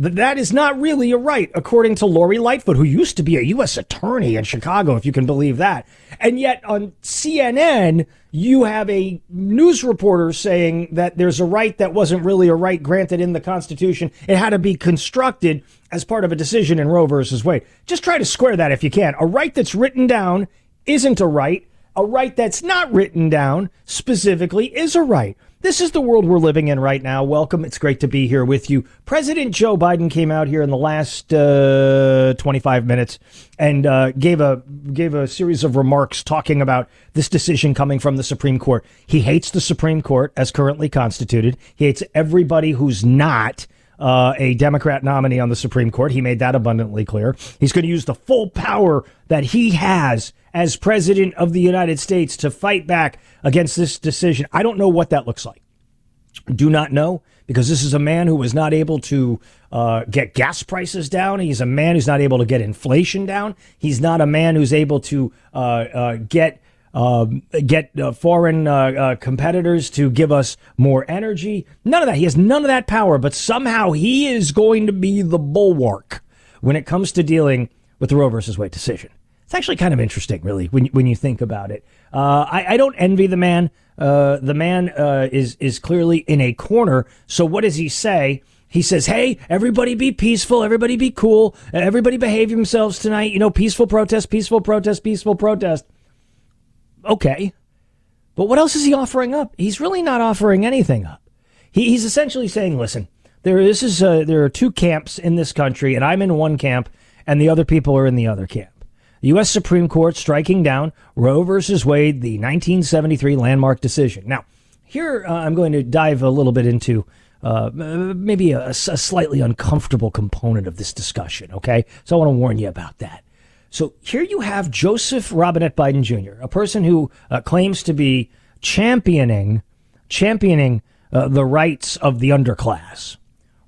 that is not really a right, according to Lori Lightfoot, who used to be a U.S. attorney in Chicago, if you can believe that. And yet on CNN, you have a news reporter saying that there's a right that wasn't really a right granted in the Constitution. It had to be constructed as part of a decision in Roe versus Wade. Just try to square that if you can. A right that's written down isn't a right. A right that's not written down specifically is a right. This is the world we're living in right now. Welcome. It's great to be here with you. President Joe Biden came out here in the last uh, 25 minutes and uh, gave a gave a series of remarks talking about this decision coming from the Supreme Court. He hates the Supreme Court as currently constituted. He hates everybody who's not uh, a Democrat nominee on the Supreme Court. He made that abundantly clear. He's going to use the full power that he has as president of the United States to fight back against this decision. I don't know what that looks like. Do not know because this is a man who was not able to uh, get gas prices down. He's a man who's not able to get inflation down. He's not a man who's able to uh, uh, get um, get uh, foreign uh, uh, competitors to give us more energy. None of that. He has none of that power, but somehow he is going to be the bulwark when it comes to dealing with the Roe versus Wade decision. It's actually kind of interesting, really, when when you think about it. Uh, I, I, don't envy the man. Uh, the man is is clearly in a corner. So what does he say? He says, "Hey, everybody, be peaceful. Everybody, be cool. Everybody, behave themselves tonight. You know, peaceful protest, peaceful protest, peaceful protest." Okay, but what else is he offering up? He's really not offering anything up. He, he's essentially saying, "Listen, there this is uh, there are two camps in this country, and I'm in one camp, and the other people are in the other camp." The U.S. Supreme Court striking down Roe versus Wade, the 1973 landmark decision. Now, here uh, I'm going to dive a little bit into uh, maybe a, a, slightly uncomfortable component of this discussion, okay? So I want to warn you about that. So here you have Joseph Robinette Biden Jr., a person who uh, claims to be championing championing uh, the rights of the underclass,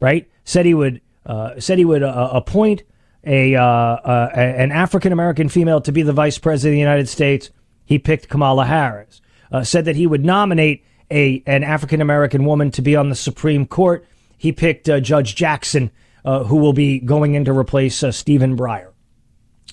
right? Said he would uh, said he would uh, appoint a, uh, uh, an African American female to be the vice president of the United States, he picked Kamala Harris. Said that he would nominate a an African American woman to be on the Supreme Court. He picked Judge Jackson, who will be going in to replace Stephen Breyer.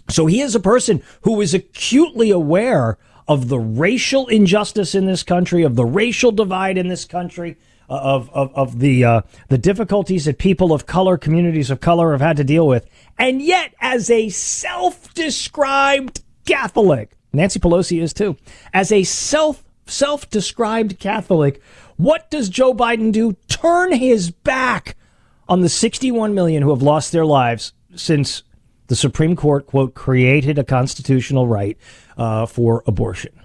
So he is a person who is acutely aware of the racial injustice in this country, of the racial divide in this country, of of, of the uh, the difficulties that people of color, communities of color, have had to deal with, and yet as a self-described Catholic, Nancy Pelosi is too, as a self self-described Catholic, what does Joe Biden do? Turn his back on the 61 million who have lost their lives since the Supreme Court quote created a constitutional right uh, for abortion.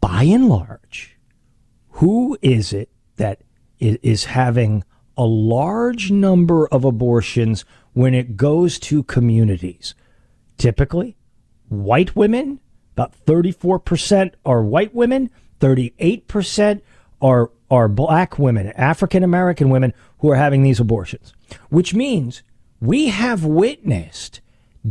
By and large, who is it that is having a large number of abortions when it goes to communities? Typically, white women, about 34% are white women, 38% are, are black women, African American women who are having these abortions, which means we have witnessed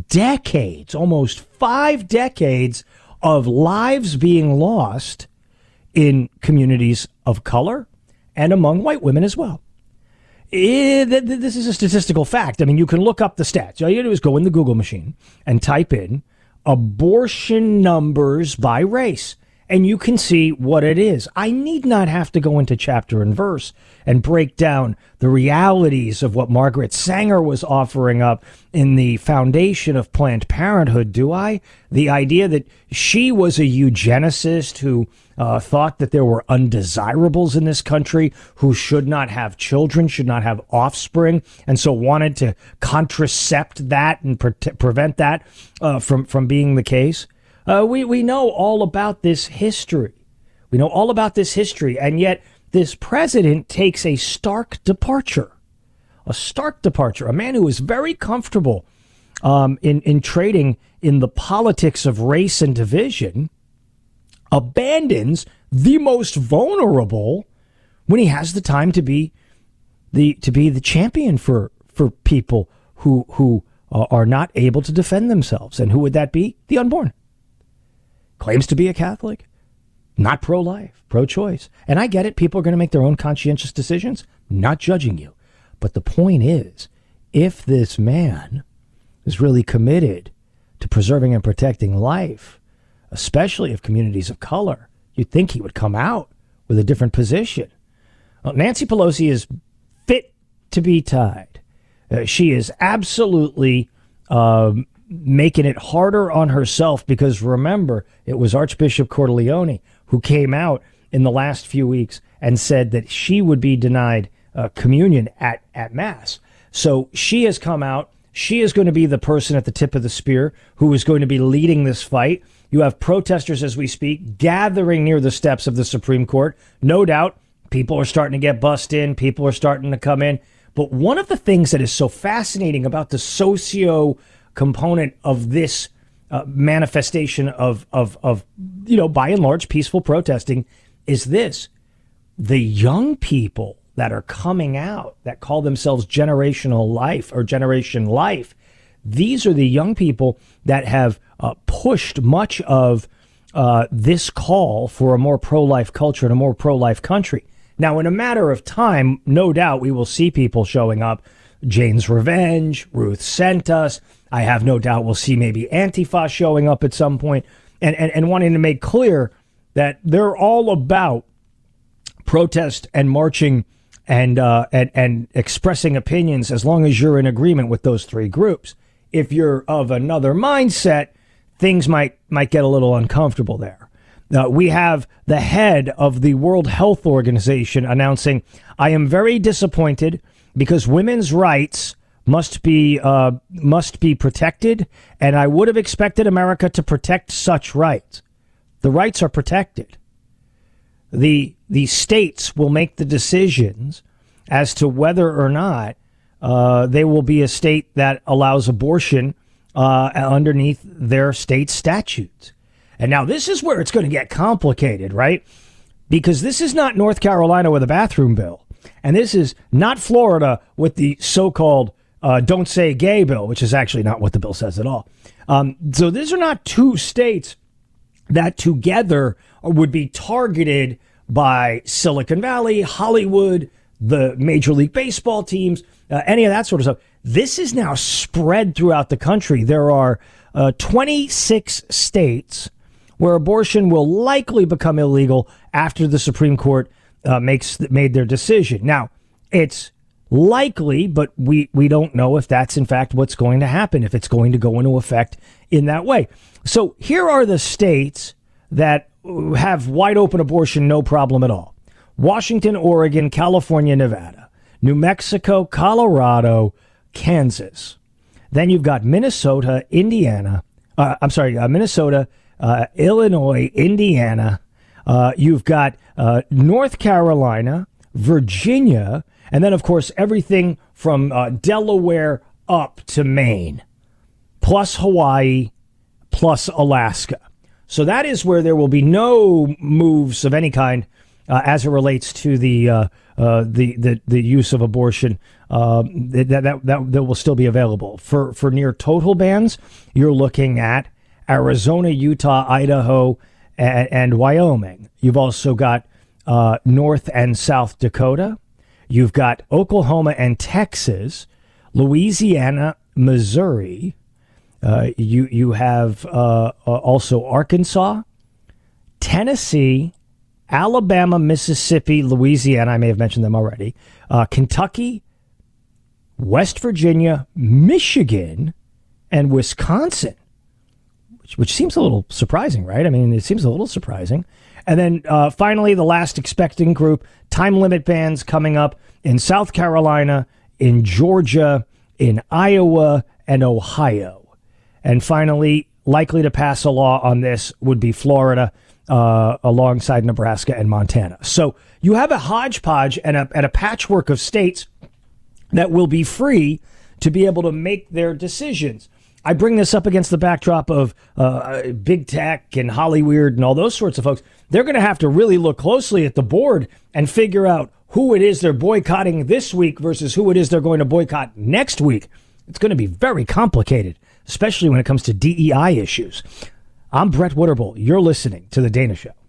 decades, almost five decades of lives being lost in communities of color and among white women as well. Eh, it, this is a statistical fact. I mean, you can look up the stats. All you do is go in the Google machine and type in abortion numbers by race and you can see what it is. I need not have to go into chapter and verse and break down the realities of what Margaret Sanger was offering up in the foundation of Planned Parenthood, do I? The idea that she was a eugenicist who uh, thought that there were undesirables in this country who should not have children, should not have offspring, and so wanted to contracept that and pre- prevent that uh, from from being the case. Uh, we, we know all about this history. We know all about this history, and yet this president takes a stark departure. A stark departure. A man who is very comfortable um, in, in trading in the politics of race and division abandons the most vulnerable when he has the time to be the to be the champion for for people who who uh, are not able to defend themselves. And who would that be? The unborn claims to be a Catholic, not pro life, pro choice. And I get it. People are going to make their own conscientious decisions, not judging you. But the point is, if this man is really committed to preserving and protecting life, especially of communities of color, you'd think he would come out with a different position. Well, Nancy Pelosi is fit to be tied. Uh, she is absolutely um, making it harder on herself because remember, it was Archbishop Cordileone who came out in the last few weeks and said that she would be denied uh, communion at, at Mass. So she has come out. She is going to be the person at the tip of the spear who is going to be leading this fight. You have protesters as we speak gathering near the steps of the Supreme Court. No doubt people are starting to get bussed in, people are starting to come in. But one of the things that is so fascinating about the socio component of this uh, manifestation of, of, of, you know, by and large peaceful protesting is this the young people that are coming out that call themselves generational life or generation life. These are the young people that have uh, pushed much of uh, this call for a more pro life culture and a more pro life country. Now, in a matter of time, no doubt we will see people showing up. Jane's Revenge, Ruth Sent Us. I have no doubt we'll see maybe Antifa showing up at some point and, and, and wanting to make clear that they're all about protest and marching and, uh, and, and expressing opinions as long as you're in agreement with those three groups. If you're of another mindset, things might, might get a little uncomfortable there. Uh, we have the head of the World Health Organization announcing, I am very disappointed because women's rights must be uh, must be protected, and I would have expected America to protect such rights. The rights are protected. the The states will make the decisions as to whether or not uh, they will be a state that allows abortion uh, underneath their state statutes. And now this is where it's going to get complicated, right? Because this is not North Carolina with a bathroom bill, and this is not Florida with the so-called uh, don't say gay bill, which is actually not what the bill says at all. Um, so these are not two states that together would be targeted by Silicon Valley, Hollywood, the Major League Baseball teams, uh, any of that sort of stuff. This is now spread throughout the country. There are uh, 26 states where abortion will likely become illegal after the Supreme Court uh, makes made their decision. Now, it's likely, but we, we don't know if that's in fact what's going to happen, if it's going to go into effect in that way. So here are the states that have wide open abortion, no problem at all Washington, Oregon, California, Nevada, New Mexico, Colorado, Kansas. Then you've got Minnesota, Indiana. Uh, I'm sorry, uh, Minnesota, uh, Illinois, Indiana. Uh, you've got uh, North Carolina, Virginia, and then, of course, everything from uh, Delaware up to Maine, plus Hawaii, plus Alaska. So that is where there will be no moves of any kind uh, as it relates to the, uh, uh the, the the use of abortion. Um, that, that, that that will still be available for for near total bans. You're looking at Arizona, Utah, Idaho, and, and Wyoming. You've also got uh, North and South Dakota. You've got Oklahoma and Texas, Louisiana, Missouri. Uh, you you have uh, uh, also Arkansas, Tennessee, Alabama, Mississippi, Louisiana. I may have mentioned them already. Uh, Kentucky, West Virginia, Michigan, and Wisconsin, which, seems a little surprising, right? I mean, it seems a little surprising. And then uh, finally, the last expecting group time limit bans coming up in South Carolina, in Georgia, in Iowa, and Ohio. And finally, likely to pass a law on this would be Florida uh, alongside Nebraska and Montana. So you have a hodgepodge and a, and a patchwork of states that will be free to be able to make their decisions. I bring this up against the backdrop of uh, big tech and Hollywood and all those sorts of folks. They're going to have to really look closely at the board and figure out who it is they're boycotting this week versus who it is they're going to boycott next week. It's going to be very complicated, especially when it comes to DEI issues. I'm Brett Winterble. You're listening to The Dana Show.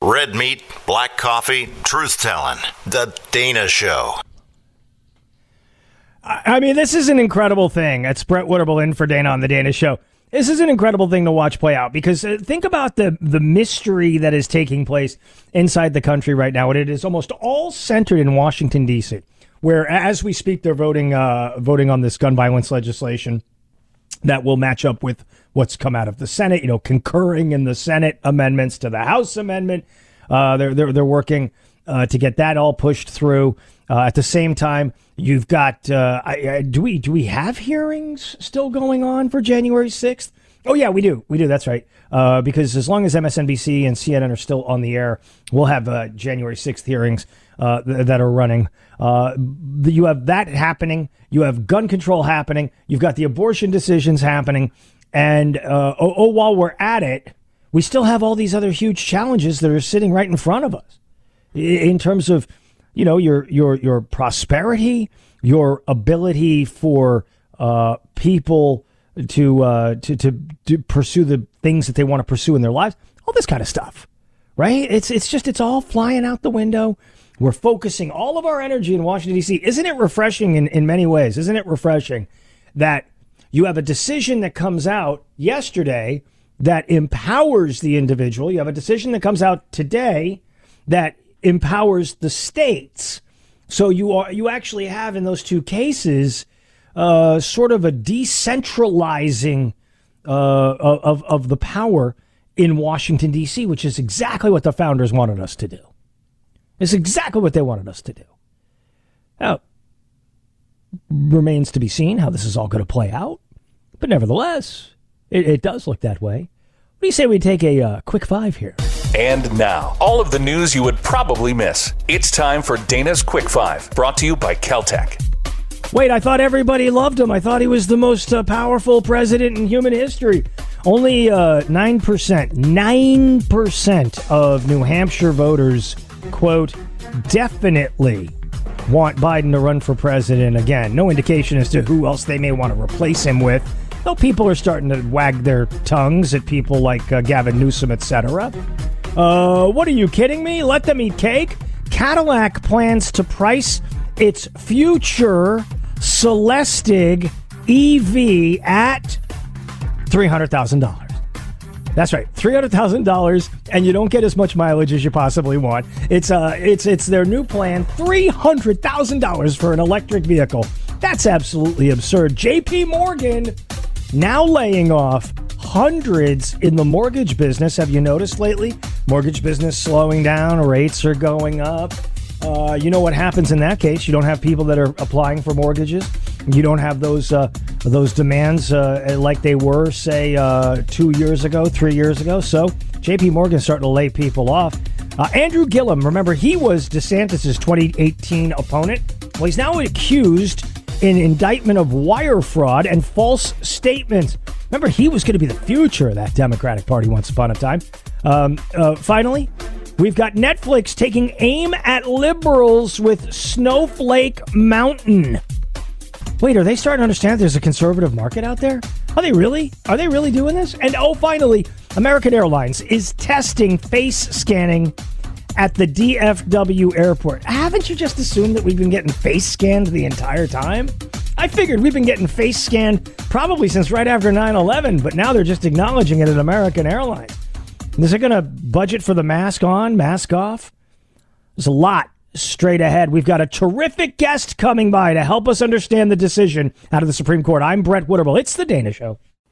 Red meat, black coffee, truth telling. The Dana Show. I mean, this is an incredible thing. It's Brett Winterble in for Dana on the Dana Show. This is an incredible thing to watch play out because uh, think about the the mystery that is taking place inside the country right now, and it is almost all centered in Washington D.C., where as we speak, they're voting uh, voting on this gun violence legislation that will match up with what's come out of the Senate. You know, concurring in the Senate amendments to the House amendment. Uh, they're they're they're working uh, to get that all pushed through. Uh, at the same time, you've got uh, I, I, do we do we have hearings still going on for January sixth? Oh yeah, we do. We do. That's right. Uh, because as long as MSNBC and CNN are still on the air, we'll have uh, January sixth hearings th- that are running. you have that happening. You have gun control happening. You've got the abortion decisions happening. And uh, oh, oh, while we're at it, we still have all these other huge challenges that are sitting right in front of us in terms of, you know, your your your prosperity, your ability for uh, people to, uh, to to to pursue the things that they want to pursue in their lives, all this kind of stuff, right? It's it's just it's all flying out the window. We're focusing all of our energy in Washington D.C. Isn't it refreshing in in many ways? Isn't it refreshing that you have a decision that comes out yesterday that empowers the individual. You have a decision that comes out today that empowers the states. So you are you actually have in those two cases uh, sort of a decentralizing uh, of of the power in Washington D.C., which is exactly what the founders wanted us to do. It's exactly what they wanted us to do. Now, remains to be seen how this is all going to play out. But nevertheless, it, it, does look that way. What do you say we take a uh, quick five here? And now, all of the news you would probably miss. It's time for Dana's Quick Five, brought to you by Keltec. Wait, I thought everybody loved him. I thought he was the most uh, powerful president in human history. Only uh, 9%, 9% of New Hampshire voters, quote, definitely want Biden to run for president again. No indication as to who else they may want to replace him with. Though people are starting to wag their tongues at people like uh, Gavin Newsom, etc. Uh, what are you kidding me? Let them eat cake? Cadillac plans to price its future Celestiq EV at $300,000. That's right, three hundred thousand dollars, and you don't get as much mileage as you possibly want. It's uh, it's it's their new plan, three hundred thousand dollars for an electric vehicle. That's absolutely absurd. J.P. Morgan now laying off hundreds in the mortgage business. Have you noticed lately? Mortgage business slowing down, rates are going up. Uh, you know what happens in that case? You don't have people that are applying for mortgages. You don't have those uh, those demands uh, like they were, say, uh, two years ago, three years ago. So J.P. Morgan's starting to lay people off. Uh, Andrew Gillum, remember he was DeSantis' 2018 opponent. Well, he's now accused in indictment of wire fraud and false statements. Remember, he was going to be the future of that Democratic Party once upon a time. Um, uh, finally, We've got Netflix taking aim at liberals with Snowflake Mountain. Wait, are they starting to understand there's a conservative market out there? Are they really? Are they really doing this? And oh, finally, American Airlines is testing face scanning at the DFW airport. Haven't you just assumed that we've been getting face scanned the entire time? I figured we've been getting face scanned probably since right after 9 11, but now they're just acknowledging it at American Airlines. Is it going to budget for the mask on, mask off? There's a lot straight ahead. We've got a terrific guest coming by to help us understand the decision out of the Supreme Court. I'm Brett Winterble. It's the Dana Show.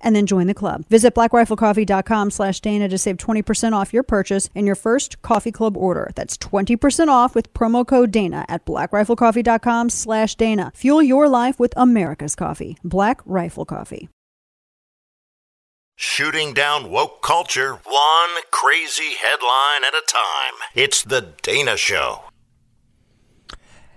and then join the club. Visit blackriflecoffee.com slash Dana to save 20% off your purchase and your first coffee club order. That's 20% off with promo code Dana at blackriflecoffee.com slash Dana. Fuel your life with America's coffee. Black Rifle Coffee. Shooting down woke culture, one crazy headline at a time. It's the Dana Show.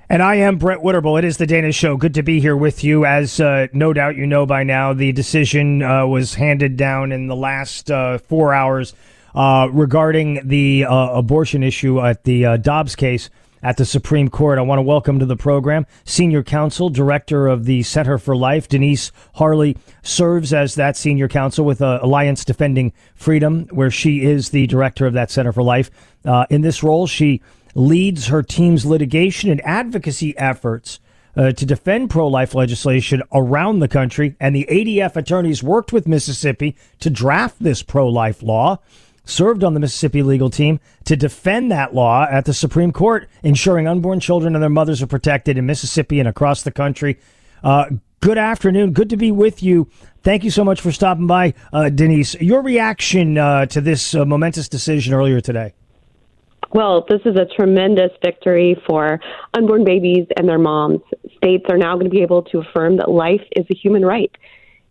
And I am Brett Winterble. It is the Dana Show. Good to be here with you. As uh, no doubt you know by now, the decision uh, was handed down in the last uh, four hours uh, regarding the uh, abortion issue at the uh, Dobbs case at the Supreme Court. I want to welcome to the program Senior Counsel, Director of the Center for Life, Denise Harle, serves as that Senior Counsel with uh, Alliance Defending Freedom, where she is the Director of that Center for Life. Uh, in this role, she leads her team's litigation and advocacy efforts. Uh, to defend pro life legislation around the country, and the ADF attorneys worked with Mississippi to draft this pro life law served on the Mississippi legal team to defend that law at the Supreme Court, ensuring unborn children and their mothers are protected in Mississippi and across the country. Uh, good afternoon. Good to be with you. Thank you so much for stopping by, uh, Denise. Your reaction uh, to this uh, momentous decision earlier today? Well, this is a tremendous victory for unborn babies and their moms. States are now going to be able to affirm that life is a human right.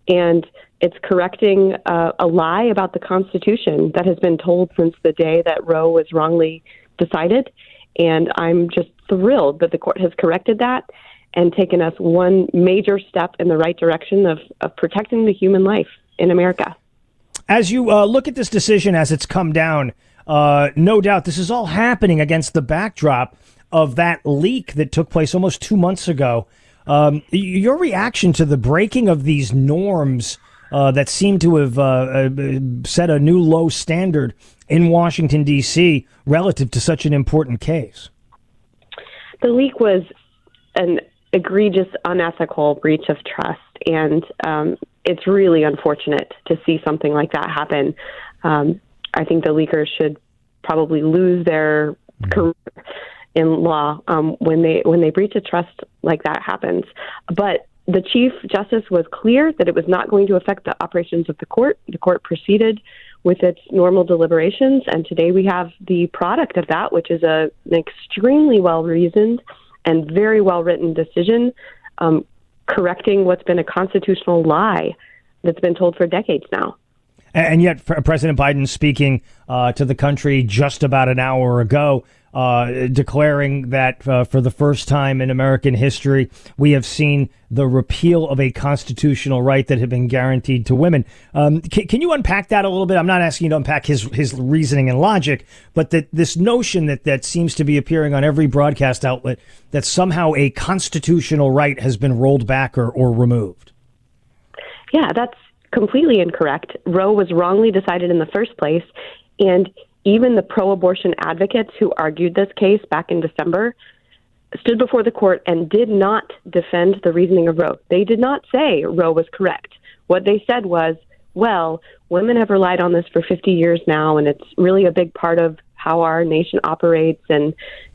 And it's correcting uh, a lie about the Constitution that has been told since the day that Roe was wrongly decided. And I'm just thrilled that the court has corrected that and taken us one major step in the right direction of, of protecting the human life in America. As you uh, look at this decision as it's come down, uh, no doubt this is all happening against the backdrop of that leak that took place almost two months ago. Um, your reaction to the breaking of these norms uh, that seem to have uh, uh, set a new low standard in Washington, D.C., relative to such an important case? The leak was an egregious, unethical breach of trust. And um, it's really unfortunate to see something like that happen. Um, I think the leakers should probably lose their mm-hmm. career in law um, when they when they breach a trust like that happens. But the Chief Justice was clear that it was not going to affect the operations of the court. The court proceeded with its normal deliberations, and today we have the product of that, which is a, an extremely well reasoned and very well written decision um, correcting what's been a constitutional lie that's been told for decades now. And yet, President Biden speaking uh, to the country just about an hour ago uh, declaring that uh, for the first time in American history, we have seen the repeal of a constitutional right that had been guaranteed to women. Um, can, can, you unpack that a little bit? I'm not asking you to unpack his his reasoning and logic, but that this notion that that seems to be appearing on every broadcast outlet that somehow a constitutional right has been rolled back or, or removed. Yeah, that's completely incorrect. Roe was wrongly decided in the first place, and even the pro abortion advocates who argued this case back in December stood before the court and did not defend the reasoning of Roe. They did not say Roe was correct. What they said was, well, women have relied on this for 50 years now, and it's really a big part of how our nation operates. And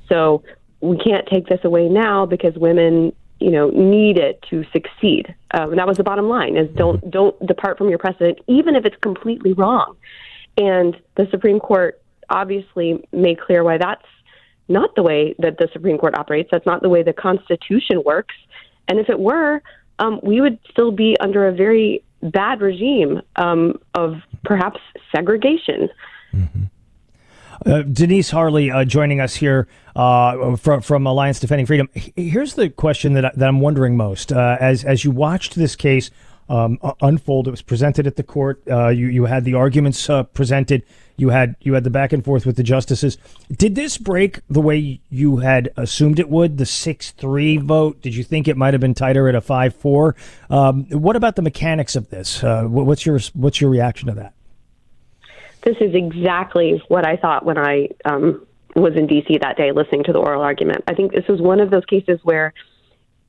so we can't take this away now because women you know need it to succeed um, that was the bottom line is don't don't depart from your precedent even if it's completely wrong and the Supreme Court obviously made clear why that's not the way that the Supreme Court operates. That's not the way the Constitution works. And if it were, um, we would still be under a very bad regime um, of perhaps segregation. Mm-hmm. Uh, Denise Harle uh, joining us here uh, from, from Alliance Defending Freedom. Here's the question that, I, that I'm wondering most. Uh, as, as you watched this case um, unfold, it was presented at the court. Uh, you, you had the arguments uh, presented. You had you had the back and forth with the justices. Did this break the way you had assumed it would? The six three vote. Did you think it might have been tighter at a five four? Um, what about the mechanics of this? what's your what's your reaction to that? This is exactly what I thought when I um, was in DC that day listening to the oral argument. I think this was one of those cases where,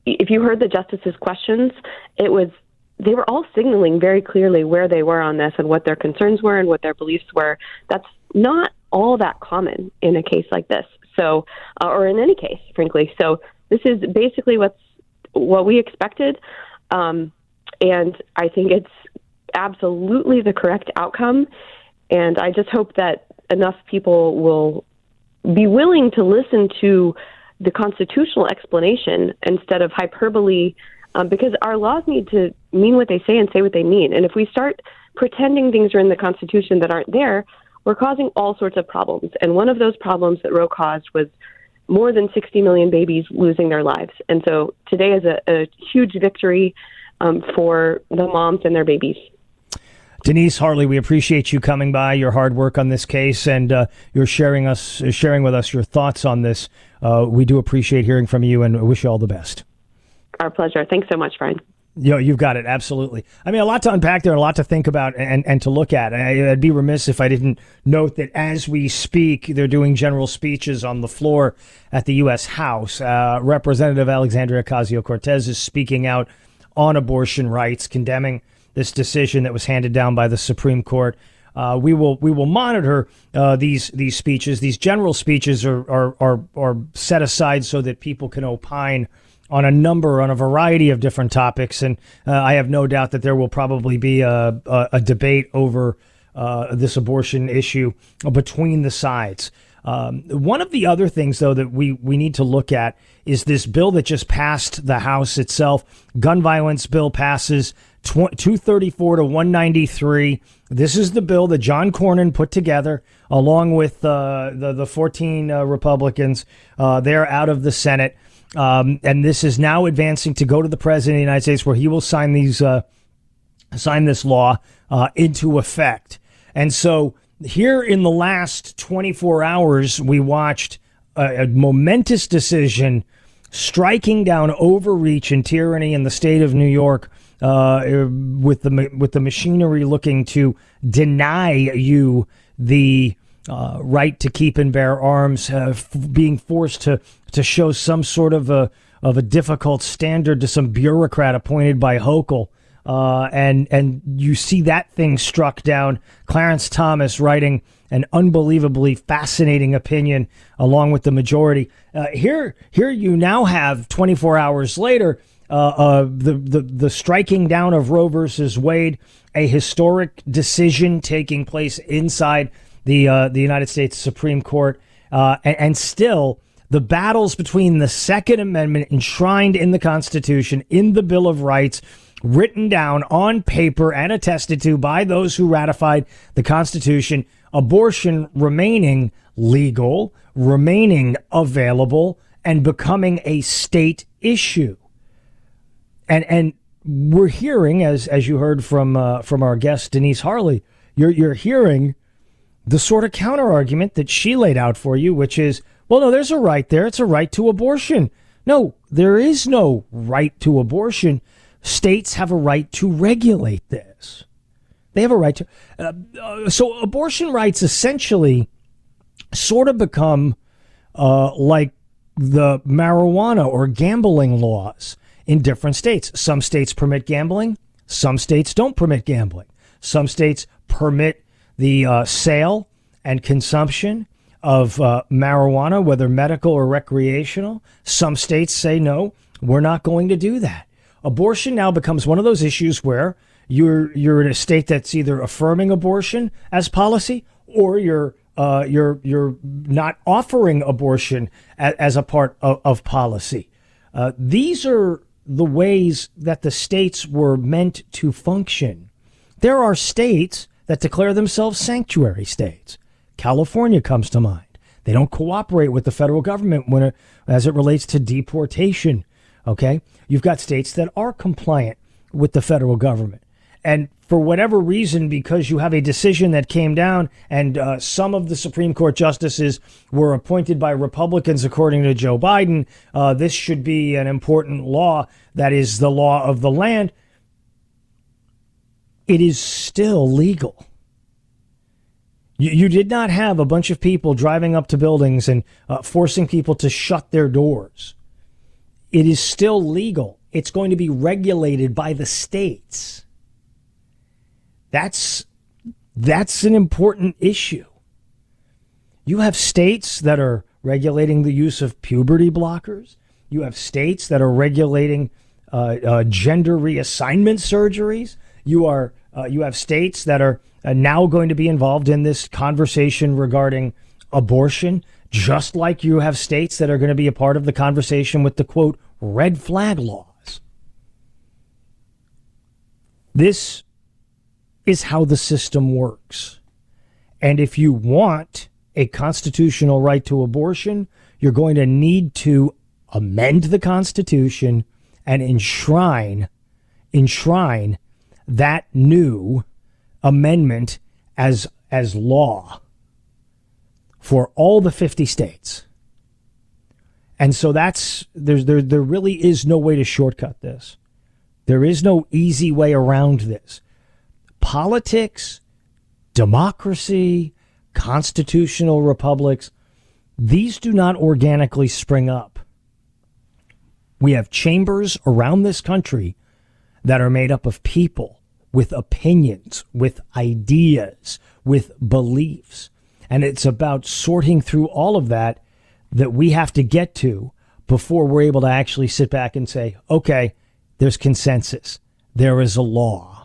if you heard the justices' questions, it was they were all signaling very clearly where they were on this and what their concerns were and what their beliefs were. That's not all that common in a case like this. So, uh, or in any case, frankly. So, this is basically what's what we expected, um, and I think it's absolutely the correct outcome. And I just hope that enough people will be willing to listen to the constitutional explanation instead of hyperbole, um, because our laws need to mean what they say and say what they mean. And if we start pretending things are in the Constitution that aren't there, we're causing all sorts of problems. And one of those problems that Roe caused was more than 60 million babies losing their lives. And so today is a, a huge victory um, for the moms and their babies. Denise Harle, we appreciate you coming by, your hard work on this case, and uh, you're sharing us sharing with us your thoughts on this. Uh, we do appreciate hearing from you, and wish you all the best. Our pleasure. Thanks so much, Brian. Yo, you've got it. Absolutely. I mean, a lot to unpack there, a lot to think about and, and to look at. I, I'd be remiss if I didn't note that as we speak, they're doing general speeches on the floor at the U.S. House. Uh, Representative Alexandria Ocasio Cortez is speaking out on abortion rights, condemning this decision that was handed down by the Supreme Court. Uh, we will we will monitor uh, these these speeches. These general speeches are, are are are set aside so that people can opine on a number on a variety of different topics, and uh, I have no doubt that there will probably be a a, a debate over uh, this abortion issue between the sides. Um, one of the other things, though, that we, we need to look at is this bill that just passed the House itself. Gun violence bill passes 234 to 193. This is the bill that John Cornyn put together along with uh, the, the 14 uh, Republicans. Uh, they're out of the Senate. Um, and this is now advancing to go to the President of the United States where he will sign these uh, sign this law uh, into effect. And so here in the last 24 hours, we watched a, a momentous decision striking down overreach and tyranny in the state of New York uh, with the with the machinery looking to deny you the uh, right to keep and bear arms, uh, f- being forced to to show some sort of a of a difficult standard to some bureaucrat appointed by Hochul. Uh, and and you see that thing struck down. Clarence Thomas writing an unbelievably fascinating opinion along with the majority. Uh, here, here you now have 24 hours later uh, uh, the, the the striking down of Roe versus Wade, a historic decision taking place inside the uh, the United States Supreme Court, uh, and, and, still the battles between the Second Amendment enshrined in the Constitution, in the Bill of Rights, written down on paper and attested to by those who ratified the Constitution, abortion remaining legal, remaining available, and becoming a state issue and and we're hearing as as you heard from uh, from our guest Denise Harle, you're you're hearing the sort of counter argument that she laid out for you, which is, well, no, there's a right there. It's a right to abortion. No, there is no right to abortion. States have a right to regulate this. They have a right to. Uh, uh, so abortion rights essentially sort of become uh, like the marijuana or gambling laws in different states. Some states permit gambling, some states don't permit gambling. Some states permit the uh, sale and consumption of uh, marijuana, whether medical or recreational. Some states say, no, we're not going to do that. Abortion now becomes one of those issues where you're you're in a state that's either affirming abortion as policy or you're uh, you're you're not offering abortion as, as a part of, of policy. Uh, these are the ways that the states were meant to function. There are states that declare themselves sanctuary states. California comes to mind. They don't cooperate with the federal government when it, as it relates to deportation. Okay, you've got states that are compliant with the federal government, and for whatever reason, because you have a decision that came down, and uh, some of the Supreme Court justices were appointed by Republicans, according to Joe Biden, uh, this should be an important law that is the law of the land. It is still legal. You, you did not have a bunch of people driving up to buildings and uh, forcing people to shut their doors. It is still legal. It's going to be regulated by the states. That's that's an important issue. You have states that are regulating the use of puberty blockers. You have states that are regulating uh, uh, gender reassignment surgeries. You are uh, you have states that are uh, now going to be involved in this conversation regarding abortion, just like you have states that are going to be a part of the conversation with the quote red flag laws. This is how the system works. And if you want a constitutional right to abortion, you're going to need to amend the Constitution and enshrine enshrine that new amendment as as law for all the 50 states. And so that's there's there there really is no way to shortcut this. There is no easy way around this politics, democracy, constitutional republics, these do not organically spring up. We have chambers around this country that are made up of people with opinions, with ideas, with beliefs. And it's about sorting through all of that that we have to get to before we're able to actually sit back and say, okay, there's consensus. There is a law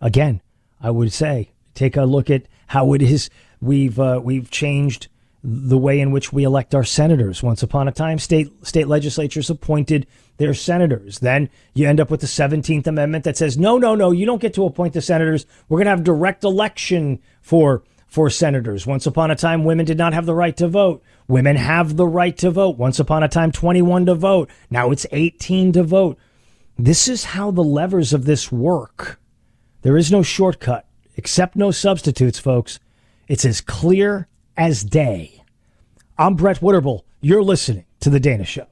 again, I would say take a look at how it is we've uh, we've changed the way in which we elect our senators. Once upon a time, state state legislatures appointed their senators. Then you end up with the 17th Amendment that says, no, no, no, you don't get to appoint the senators. We're going to have direct election for for senators. Once upon a time, women did not have the right to vote. Women have the right to vote. Once upon a time, 21 to vote. Now it's 18 to vote. This is how the levers of this work. There is no shortcut, Accept no substitutes, folks. It's as clear as day. I'm Brett Winterble. You're listening to The Dana Show.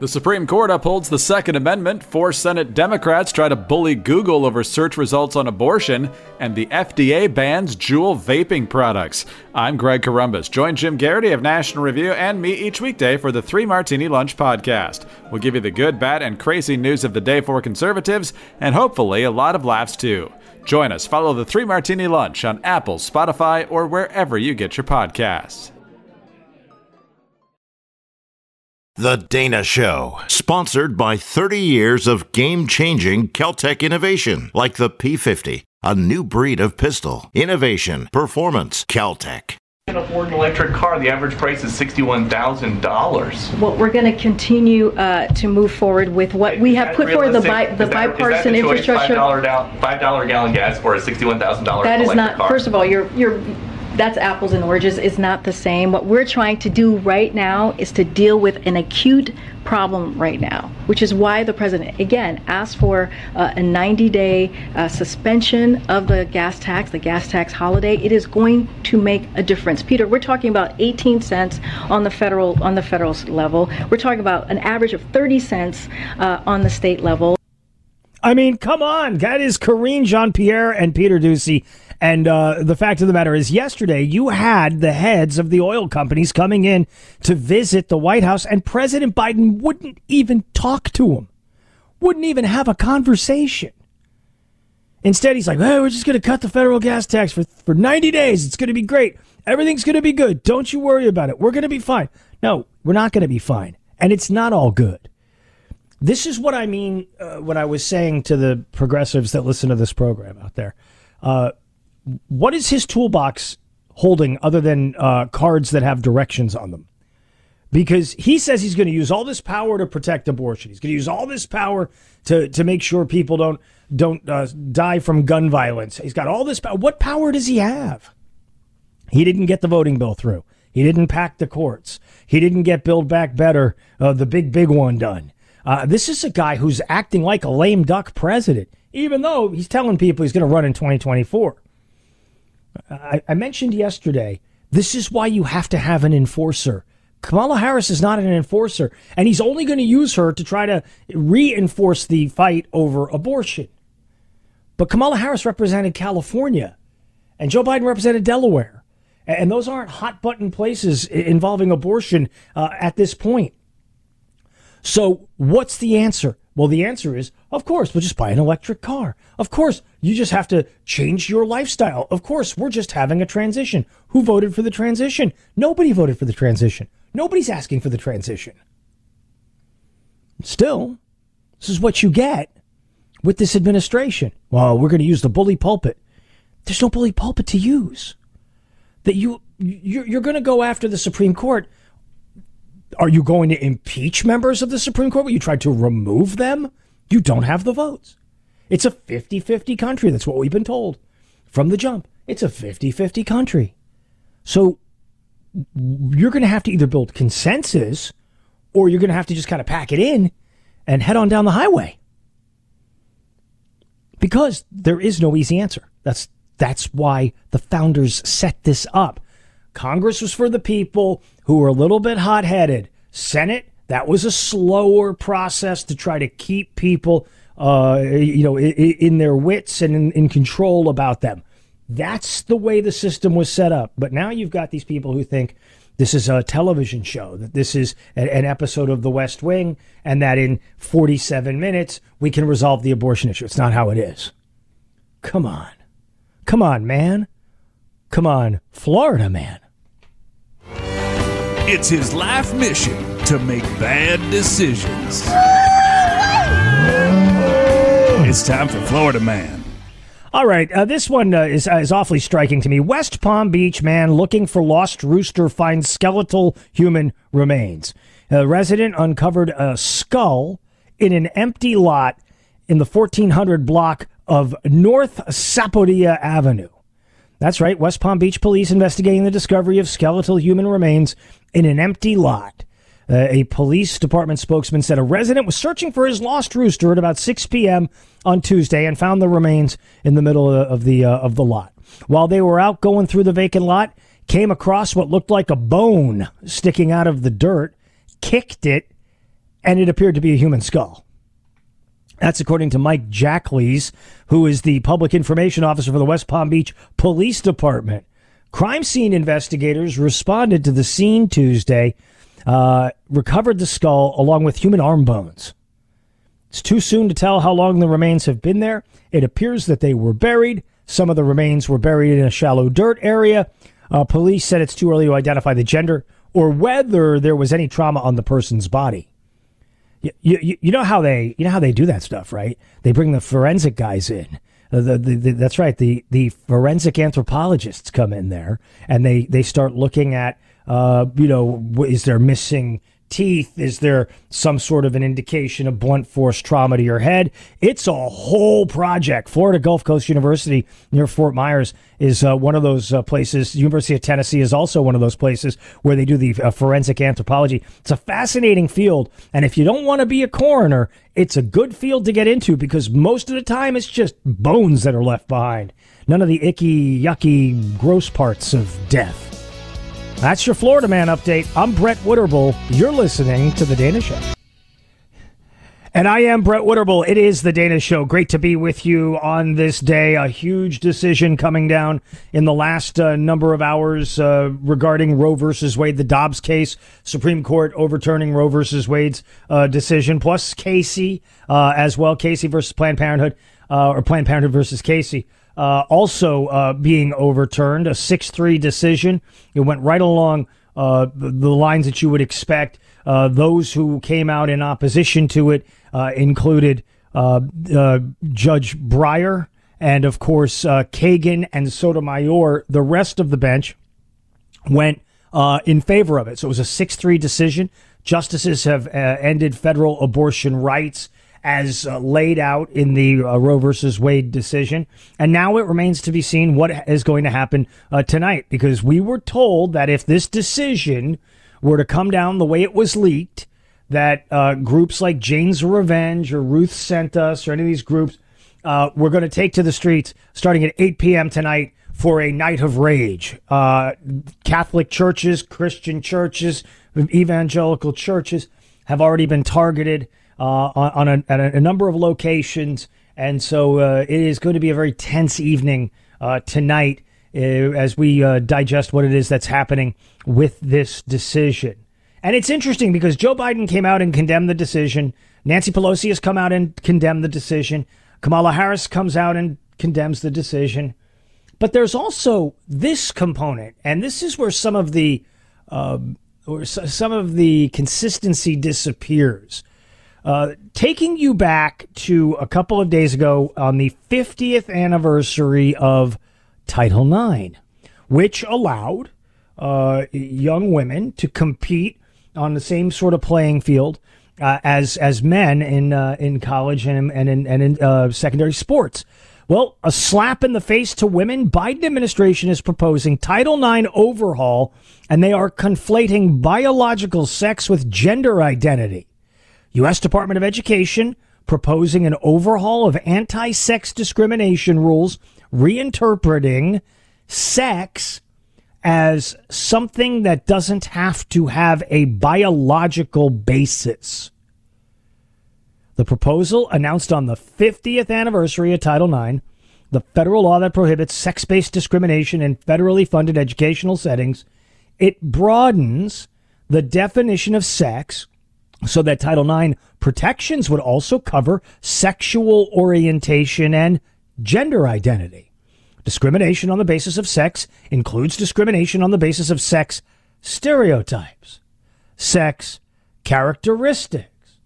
The Supreme Court upholds the Second Amendment. Four Senate Democrats try to bully Google over search results on abortion, and the FDA bans Juul vaping products. I'm Greg Corombos. Join Jim Geraghty of National Review and me each weekday for the Three Martini Lunch podcast. We'll give you the good, bad, and crazy news of the day for conservatives, and hopefully a lot of laughs too. Join us. Follow the Three Martini Lunch on Apple, Spotify, or wherever you get your podcasts. The Dana Show, sponsored by 30 years of game changing KelTec innovation, like the P50, a new breed of pistol. Innovation, performance, KelTec can afford an electric car. The average price is $61,000. Well, we're going to continue uh, to move forward with what we have put forward the, bi- the that- bipartisan is that the choice, infrastructure. $5 down, $5 gallon gas or a $61,000 That is electric not. car. First of all, you're you're. That's apples and oranges. Is not the same. What we're trying to do right now is to deal with an acute problem right now, which is why the president again asked for uh, a 90-day uh, suspension of the gas tax, the gas tax holiday. It is going to make a difference. Peter, we're talking about 18 cents on the federal on the federal level. We're talking about an average of 30 cents uh, on the state level. I mean, come on. That is Karine Jean Pierre and Peter Doocy. And uh, the fact of the matter is, yesterday you had the heads of the oil companies coming in to visit the White House, and President Biden wouldn't even talk to them, wouldn't even have a conversation. Instead, he's like, hey, we're just going to cut the federal gas tax for, for 90 days. It's going to be great. Everything's going to be good. Don't you worry about it. We're going to be fine. No, we're not going to be fine. And it's not all good. This is what I mean uh, when I was saying to the progressives that listen to this program out there. Uh, what is his toolbox holding other than uh, cards that have directions on them? because he says he's going to use all this power to protect abortion. He's going to use all this power to to make sure people don't don't uh, die from gun violence. He's got all this power. What power does he have? He didn't get the voting bill through. He didn't pack the courts. He didn't get Build Back Better, uh, the big big one done. Uh, this is a guy who's acting like a lame duck president, even though he's telling people he's going to run in 2024. I, I mentioned yesterday. This is why you have to have an enforcer Kamala Harris is not an enforcer, and he's only going to use her to try to reinforce the fight over abortion. But Kamala Harris represented California, and Joe Biden represented Delaware. And those aren't hot button places involving abortion uh, at this point. So, what's the answer? Well, the answer is, of course, we'll just buy an electric car. Of course, you just have to change your lifestyle. Of course, we're just having a transition. Who voted for the transition? Nobody voted for the transition. Nobody's asking for the transition. Still, this is what you get with this administration. Well, we're going to use the bully pulpit. There's no bully pulpit to use. That you you're, going to go after the Supreme Court. Are you going to impeach members of the Supreme Court? Will you try to remove them? You don't have the votes. It's a 50 50 country. That's what we've been told from the jump. It's a 50 50 country. So you're going to have to either build consensus or you're going to have to just kind of pack it in and head on down the highway. Because there is no easy answer. That's that's why the founders set this up. Congress was for the people who were a little bit hot-headed. Senate, that was a slower process to try to keep people uh, you know, in, in, their wits and in, in control about them. That's the way the system was set up. But now you've got these people who think this is a television show, that this is an episode of The West Wing, and that in 47 minutes we can resolve the abortion issue. It's not how it is. Come on. Come on, man. Come on, Florida man. It's his life mission to make bad decisions. It's time for Florida Man. All right, uh, this one uh, is, uh, is awfully striking to me. West Palm Beach man looking for lost rooster finds skeletal human remains. A resident uncovered a skull in an empty lot in the 1400 block of North Sapodilla Avenue. That's right, West Palm Beach police investigating the discovery of skeletal human remains in an empty lot. Uh, a police department spokesman said a resident was searching for his lost rooster at about 6 p.m. on Tuesday and found the remains in the middle of the uh, of the lot. While they were out going through the vacant lot, came across what looked like a bone sticking out of the dirt, kicked it, and it appeared to be a human skull. That's according to Mike Jachles, who is the public information officer for the West Palm Beach Police Department. Crime scene investigators responded to the scene Tuesday uh, recovered the skull along with human arm bones. It's too soon to tell how long the remains have been there. It appears that they were buried. Some of the remains were buried in a shallow dirt area. Uh, police said it's too early to identify the gender or whether there was any trauma on the person's body. You, you, you know how they you know how they do that stuff, right? They bring the forensic guys in. The, the, the, that's right. The the forensic anthropologists come in there and they they start looking at uh, you know, is there missing teeth? Is there some sort of an indication of blunt force trauma to your head? It's a whole project. Florida Gulf Coast University near Fort Myers is uh, one of those uh, places. University of Tennessee is also one of those places where they do the uh, forensic anthropology. It's a fascinating field. And if you don't want to be a coroner, it's a good field to get into because most of the time it's just bones that are left behind. None of the icky, yucky, gross parts of death. That's your Florida Man update. I'm Brett Winterble. You're listening to The Dana Show. And I am Brett Winterble. It is The Dana Show. Great to be with you on this day. A huge decision coming down in the last uh, number of hours uh, regarding Roe versus Wade, the Dobbs case. Supreme Court overturning Roe versus Wade's uh, decision, plus Casey uh, as well. Casey versus Planned Parenthood, uh, or Planned Parenthood versus Casey uh, also uh, being overturned, a 6 3 decision. It went right along uh, the lines that you would expect. Uh, those who came out in opposition to it uh, included uh, Judge Breyer and, of course, Kagan and Sotomayor. The rest of the bench went in favor of it. So it was a 6 3 decision. Justices have ended federal abortion rights as uh, laid out in the uh, Roe versus Wade decision. And now it remains to be seen what is going to happen uh, tonight because we were told that if this decision were to come down the way it was leaked, that uh, groups like Jane's Revenge or Ruth Sent Us or any of these groups uh, were going to take to the streets starting at 8 p.m. tonight for a night of rage. Uh, Catholic churches, Christian churches, evangelical churches have already been targeted on, on a, at a, number of locations. And so uh, it is going to be a very tense evening uh, tonight uh, as we uh, digest what it is that's happening with this decision. And it's interesting because Joe Biden came out and condemned the decision. Nancy Pelosi has come out and condemned the decision. Kamala Harris comes out and condemns the decision. But there's also this component, and this is where some of the uh, or some of the consistency disappears. Uh, taking you back to a couple of days ago on the 50th anniversary of Title IX, which allowed uh, young women to compete on the same sort of playing field uh, as as men in uh, in college and and in, and in uh, secondary sports. Well, a slap in the face to women. Biden administration is proposing Title IX overhaul, and they are conflating biological sex with gender identity. U.S. Department of Education proposing an overhaul of anti sex discrimination rules, reinterpreting sex as something that doesn't have to have a biological basis. The proposal announced on the 50th anniversary of Title IX, the federal law that prohibits sex based discrimination in federally funded educational settings, it broadens the definition of sex so that Title IX protections would also cover sexual orientation and gender identity. Discrimination on the basis of sex includes discrimination on the basis of sex stereotypes, sex characteristics,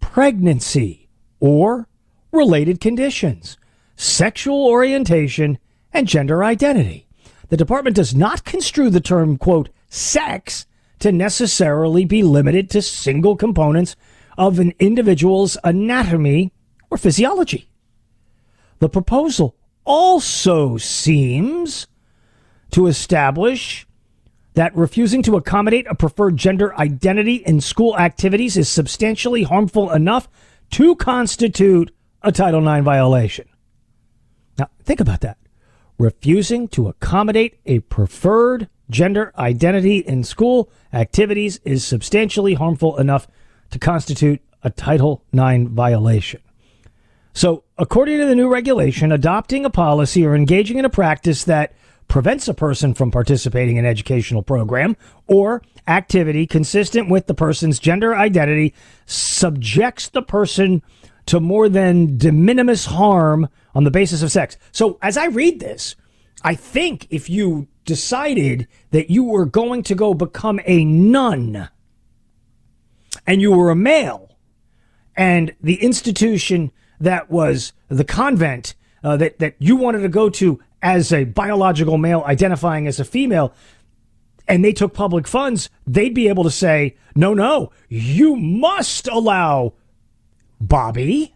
pregnancy, or related conditions, sexual orientation, and gender identity. The department does not construe the term, quote, sex to necessarily be limited to single components of an individual's anatomy or physiology. The proposal also seems to establish that refusing to accommodate a preferred gender identity in school activities is substantially harmful enough to constitute a Title IX violation. Now, think about that. Refusing to accommodate a preferred gender identity in school activities is substantially harmful enough to constitute a Title IX violation. So, according to the new regulation, adopting a policy or engaging in a practice that prevents a person from participating in an educational program or activity consistent with the person's gender identity subjects the person to more than de minimis harm on the basis of sex. So, as I read this, I think if you decided that you were going to go become a nun and you were a male and the institution that was the convent uh, that, that you wanted to go to as a biological male identifying as a female and they took public funds, they'd be able to say, no, no, you must allow Bobby,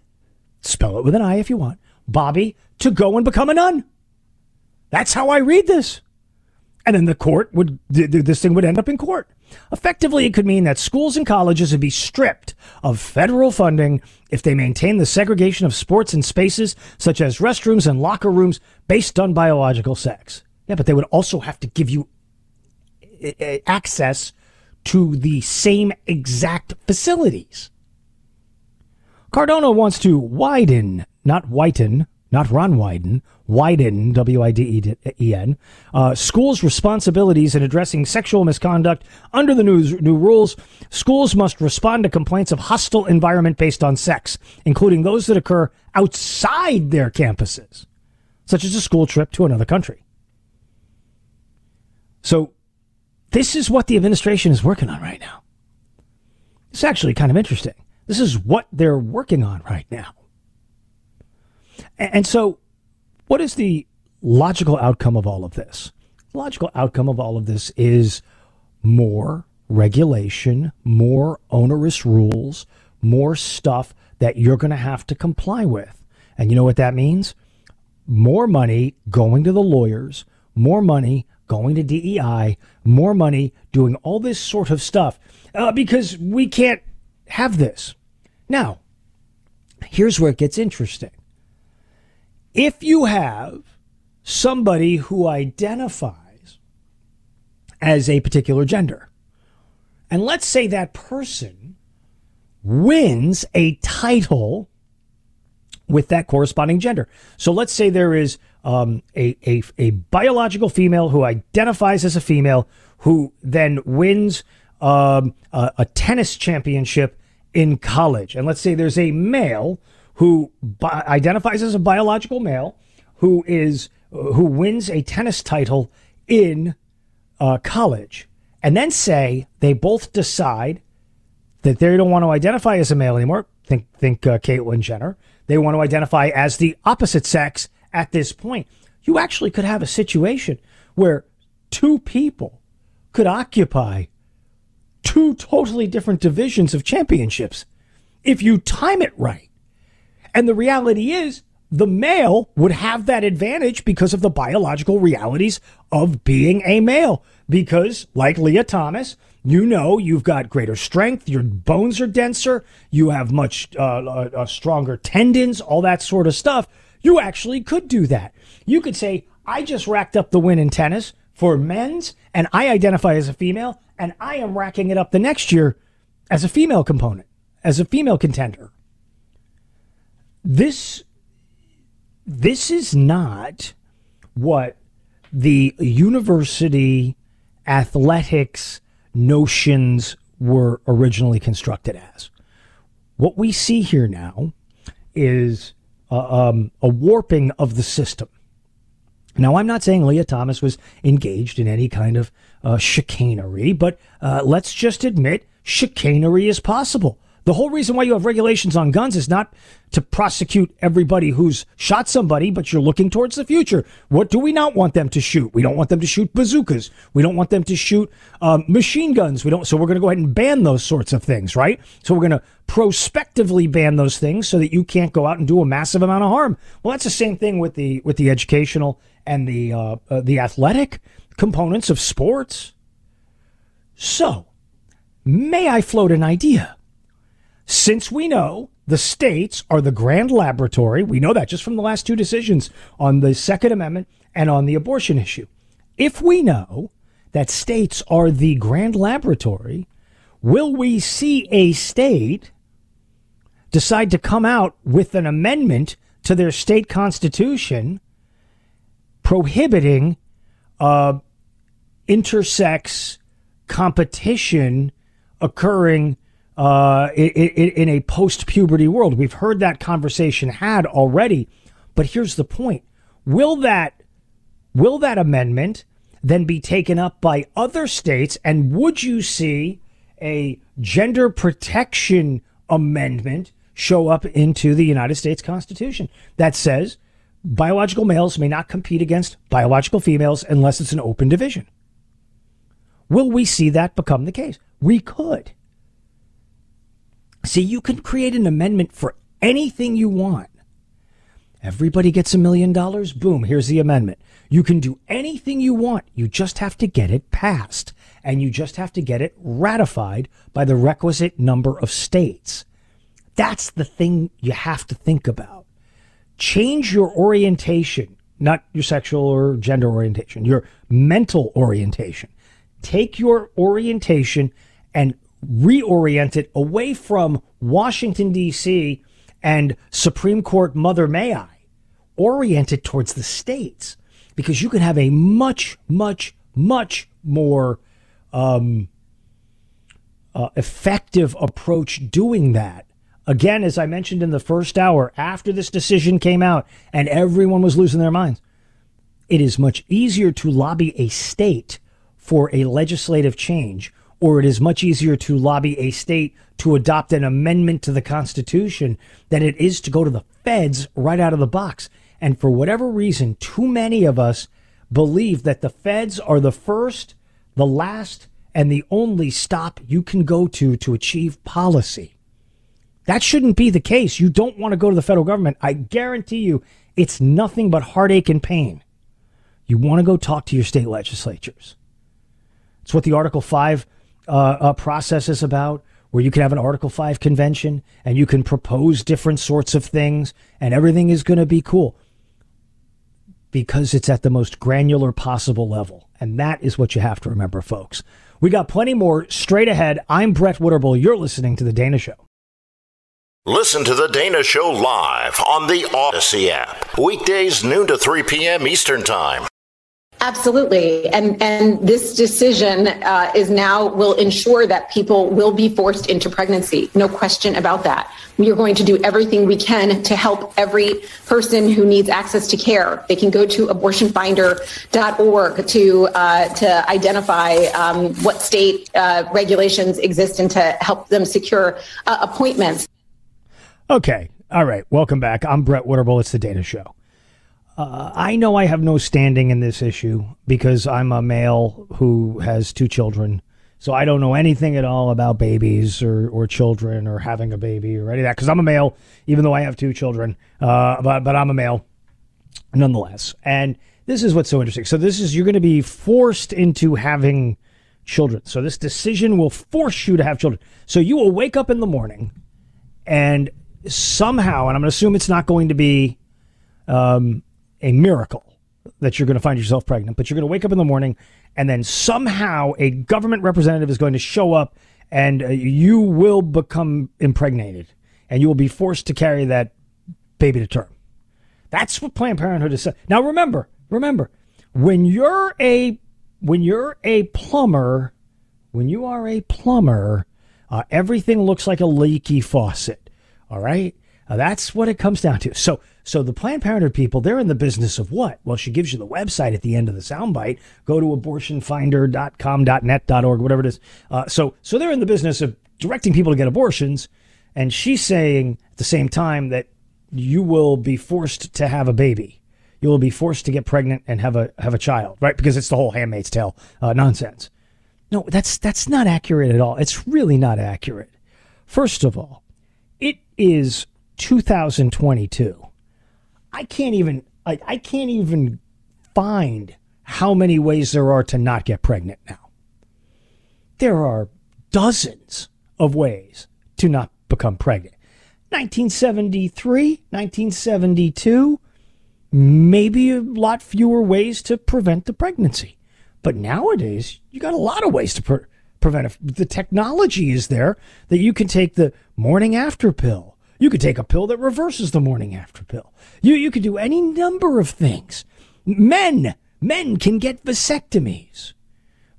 spell it with an I if you want, Bobby to go and become a nun. That's how I read this. And then the court would, this thing would end up in court. Effectively, it could mean that schools and colleges would be stripped of federal funding if they maintain the segregation of sports and spaces, such as restrooms and locker rooms, based on biological sex. Yeah, but they would also have to give you eh, eh, access to the same exact facilities. Cardona wants to widen, not whiten, not Ron Wyden, widen, W I D E N, uh, schools' responsibilities in addressing sexual misconduct under the new, new rules. Schools must respond to complaints of hostile environment based on sex, including those that occur outside their campuses, such as a school trip to another country. So, this is what the administration is working on right now. It's actually kind of interesting. This is what they're working on right now. And so, what is the logical outcome of all of this? The logical outcome of all of this is more regulation, more onerous rules, more stuff that you're going to have to comply with. And you know what that means? More money going to the lawyers, more money going to DEI, more money doing all this sort of stuff uh, because we can't have this. Now, here's where it gets interesting. If you have somebody who identifies as a particular gender, and let's say that person wins a title with that corresponding gender. So let's say there is um, a, a, a biological female who identifies as a female who then wins um, a, a, tennis championship in college. And let's say there's a male who bi- identifies as a biological male who is who wins a tennis title in uh, college. And then say they both decide that they don't want to identify as a male anymore. Think think uh, Caitlyn Jenner. They want to identify as the opposite sex at this point. You actually could have a situation where two people could occupy two totally different divisions of championships if you time it right. And the reality is, the male would have that advantage because of the biological realities of being a male. Because, like Leah Thomas, you know you've got greater strength, your bones are denser, you have much uh, uh, uh, stronger tendons, all that sort of stuff. You actually could do that. You could say, I just racked up the win in tennis for men's, and I identify as a female, and I am racking it up the next year as a female component, as a female contender. This this is not what the university athletics notions were originally constructed as. What we see here now is um, a warping of the system. Now, I'm not saying Leah Thomas was engaged in any kind of uh, chicanery, but uh, let's just admit chicanery is possible. The whole reason why you have regulations on guns is not to prosecute everybody who's shot somebody, but you're looking towards the future. What do we not want them to shoot? We don't want them to shoot bazookas. We don't want them to shoot um, machine guns. We don't. So we're going to go ahead and ban those sorts of things, right? So we're going to prospectively ban those things so that you can't go out and do a massive amount of harm. Well, that's the same thing with the with the educational and the uh, uh, the athletic components of sports. So, may I float an idea? Since we know the states are the grand laboratory, we know that just from the last two decisions on the Second Amendment and on the abortion issue. If we know that states are the grand laboratory, will we see a state decide to come out with an amendment to their state constitution prohibiting uh, intersex competition occurring uh, in, in a post puberty world. We've heard that conversation had already, but here's the point: will that will that amendment then be taken up by other states, and would you see a gender protection amendment show up into the United States Constitution that says biological males may not compete against biological females unless it's an open division? Will we see that become the case? We could. See, you can create an amendment for anything you want. Everybody gets a million dollars. Boom, here's the amendment. You can do anything you want. You just have to get it passed. And you just have to get it ratified by the requisite number of states. That's the thing you have to think about. Change your orientation, not your sexual or gender orientation, your mental orientation. Take your orientation and reorient it away from Washington, D.C. and Supreme Court Mother May I, orient it towards the states because you can have a much, much, much more um, uh, effective approach doing that. Again, as I mentioned in the first hour, after this decision came out and everyone was losing their minds, it is much easier to lobby a state for a legislative change or it is much easier to lobby a state to adopt an amendment to the Constitution than it is to go to the feds right out of the box. And for whatever reason, too many of us believe that the feds are the first, the last, and the only stop you can go to to achieve policy. That shouldn't be the case. You don't want to go to the federal government. I guarantee you it's nothing but heartache and pain. You want to go talk to your state legislatures. It's what the Article 5 uh, uh, process is about, where you can have an Article 5 convention and you can propose different sorts of things and everything is going to be cool because it's at the most granular possible level. And that is what you have to remember, folks. We got plenty more straight ahead. I'm Brett Winterble. You're listening to The Dana Show. Listen to The Dana Show live on the Odyssey app. Weekdays, noon to 3 p.m. Eastern Time. Absolutely, and and this decision uh, is now will ensure that people will be forced into pregnancy. No question about that. We are going to do everything we can to help every person who needs access to care. They can go to abortionfinder.org to uh, to identify um, what state uh, regulations exist and to help them secure uh, appointments. Okay, all right. Welcome back. I'm Brett Winterble. It's the Dana Show. Uh, I know I have no standing in this issue because I'm a male who has two children. So I don't know anything at all about babies or, or children or having a baby or any of that because I'm a male, even though I have two children. Uh, but, but I'm a male nonetheless. And this is what's so interesting. So this is, you're going to be forced into having children. So this decision will force you to have children. So you will wake up in the morning and somehow, and I'm going to assume it's not going to be um, a miracle that you're going to find yourself pregnant, but you're going to wake up in the morning and then somehow a government representative is going to show up and uh, you will become impregnated and you will be forced to carry that baby to term. That's what Planned Parenthood is saying. Now remember, remember, when you're a when you're a plumber, when you are a plumber, uh, everything looks like a leaky faucet. All right, uh, that's what it comes down to. So so the Planned Parenthood people, they're in the business of what? Well, she gives you the website at the end of the soundbite. Go to abortionfinder.com.net.org, whatever it is. Uh, so, so they're in the business of directing people to get abortions. And she's saying at the same time that you will be forced to have a baby. You will be forced to get pregnant and have a have a child, right? Because it's the whole Handmaid's Tale uh, nonsense. No, that's that's not accurate at all. It's really not accurate. First of all, it is 2022. I can't even I, I can't even find how many ways there are to not get pregnant now. There are dozens of ways to not become pregnant. 1973, 1972, maybe a lot fewer ways to prevent the pregnancy. But nowadays, you got a lot of ways to pre- prevent it. The technology is there that you can take the morning after pill you could take a pill that reverses the morning after pill. You, you could do any number of things. Men, men can get vasectomies.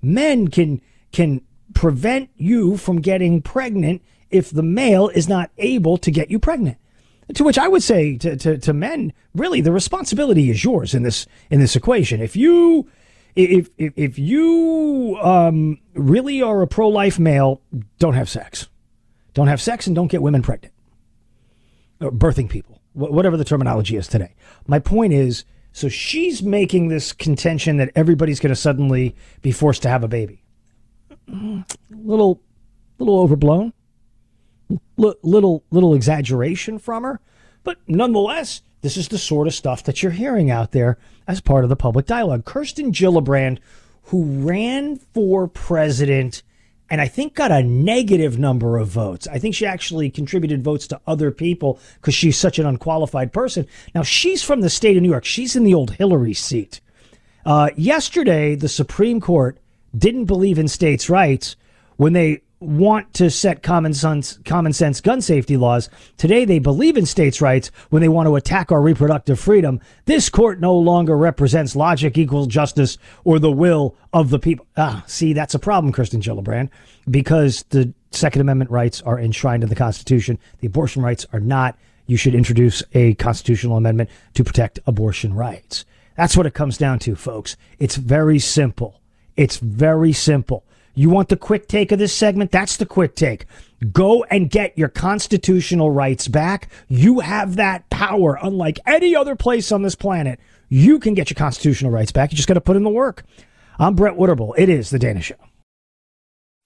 Men can, can prevent you from getting pregnant if the male is not able to get you pregnant. To which I would say to, to, to men, really, the responsibility is yours in this, in this equation. If you, if, if, if you um, really are a pro life male, don't have sex. Don't have sex and don't get women pregnant Uh, birthing people, whatever the terminology is today. My point is, so she's making this contention that everybody's going to suddenly be forced to have a baby. A little, little overblown, L- little, little exaggeration from her, but nonetheless, this is the sort of stuff that you're hearing out there as part of the public dialogue. Kirsten Gillibrand, who ran for president and I think got a negative number of votes. I think she actually contributed votes to other people because she's such an unqualified person. Now, she's from the state of New York. She's in the old Hillary seat. Uh, yesterday, the Supreme Court didn't believe in states' rights when they want to set common sense, common sense gun safety laws. Today, they believe in states' rights when they want to attack our reproductive freedom. This court no longer represents logic, equals justice, or the will of the people. Ah, see, that's a problem, Kristen Gillibrand, because the Second Amendment rights are enshrined in the Constitution. The abortion rights are not. You should introduce a constitutional amendment to protect abortion rights. That's what it comes down to, folks. It's very simple. It's very simple. You want the quick take of this segment? That's the quick take. Go and get your constitutional rights back. You have that power, unlike any other place on this planet. You can get your constitutional rights back. You just got to put in the work. I'm Brett Winterble. It is The Dana Show.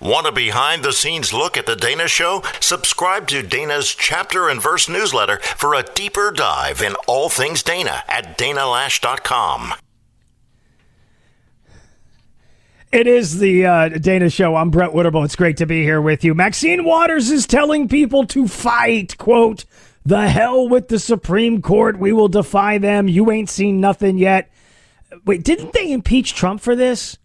Want a behind the scenes look at The Dana Show? Subscribe to Dana's chapter and verse newsletter for a deeper dive in all things Dana at danaloesch.com. It is the uh, Dana Show. I'm Brett Winterble. It's great to be here with you. Maxine Waters is telling people to fight. Quote, the hell with the Supreme Court. We will defy them. You ain't seen nothing yet. Wait, didn't they impeach Trump for this?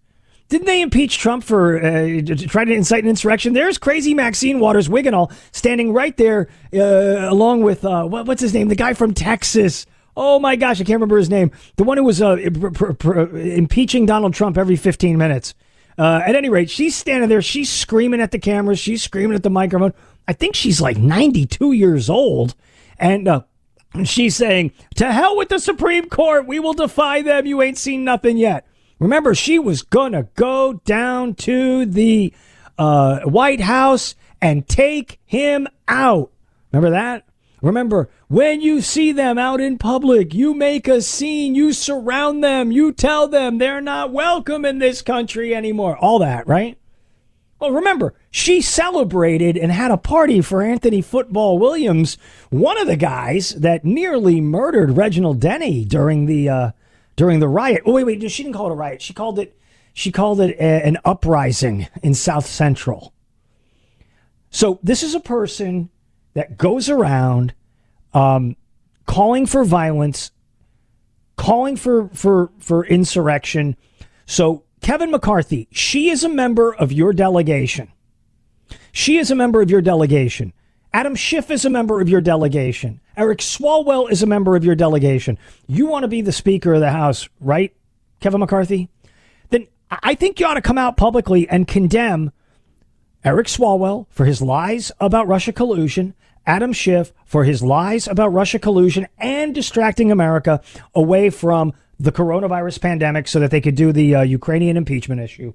Didn't they impeach Trump for uh, trying to incite an insurrection? There's crazy Maxine Waters Wiganall standing right there, uh, along with uh, what, what's his name? The guy from Texas. Oh my gosh, I can't remember his name. The one who was uh, pr- pr- impeaching Donald Trump every 15 minutes. Uh, at any rate, she's standing there. She's screaming at the cameras. She's screaming at the microphone. I think she's like 92 years old. And uh, she's saying, To hell with the Supreme Court. We will defy them. You ain't seen nothing yet. Remember, she was going to go down to the uh, White House and take him out. Remember that? Remember, when you see them out in public, you make a scene, you surround them, you tell them they're not welcome in this country anymore. All that, right? Well, remember, she celebrated and had a party for Anthony Football Williams, one of the guys that nearly murdered Reginald Denny during the uh, during the riot. Oh wait, wait, she didn't call it a riot. She called it she called it a, an uprising in South Central. So this is a person that goes around um, calling for violence, calling for for for insurrection. So Kevin McCarthy, she is a member of your delegation. She is a member of your delegation. Adam Schiff is a member of your delegation. Eric Swalwell is a member of your delegation. You want to be the Speaker of the House, right, Kevin McCarthy? Then I think you ought to come out publicly and condemn Eric Swalwell for his lies about Russia collusion, Adam Schiff for his lies about Russia collusion and distracting America away from the coronavirus pandemic so that they could do the uh, Ukrainian impeachment issue.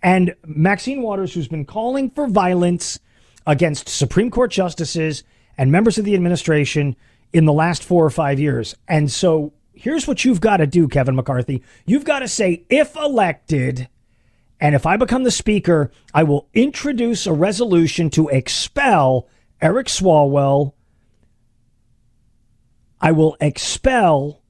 And Maxine Waters, who's been calling for violence against Supreme Court justices and members of the administration in the last four or five years. And so here's what you've got to do, Kevin McCarthy. You've got to say, if elected, and if I become the speaker, I will introduce a resolution to expel Eric Swalwell. I will expel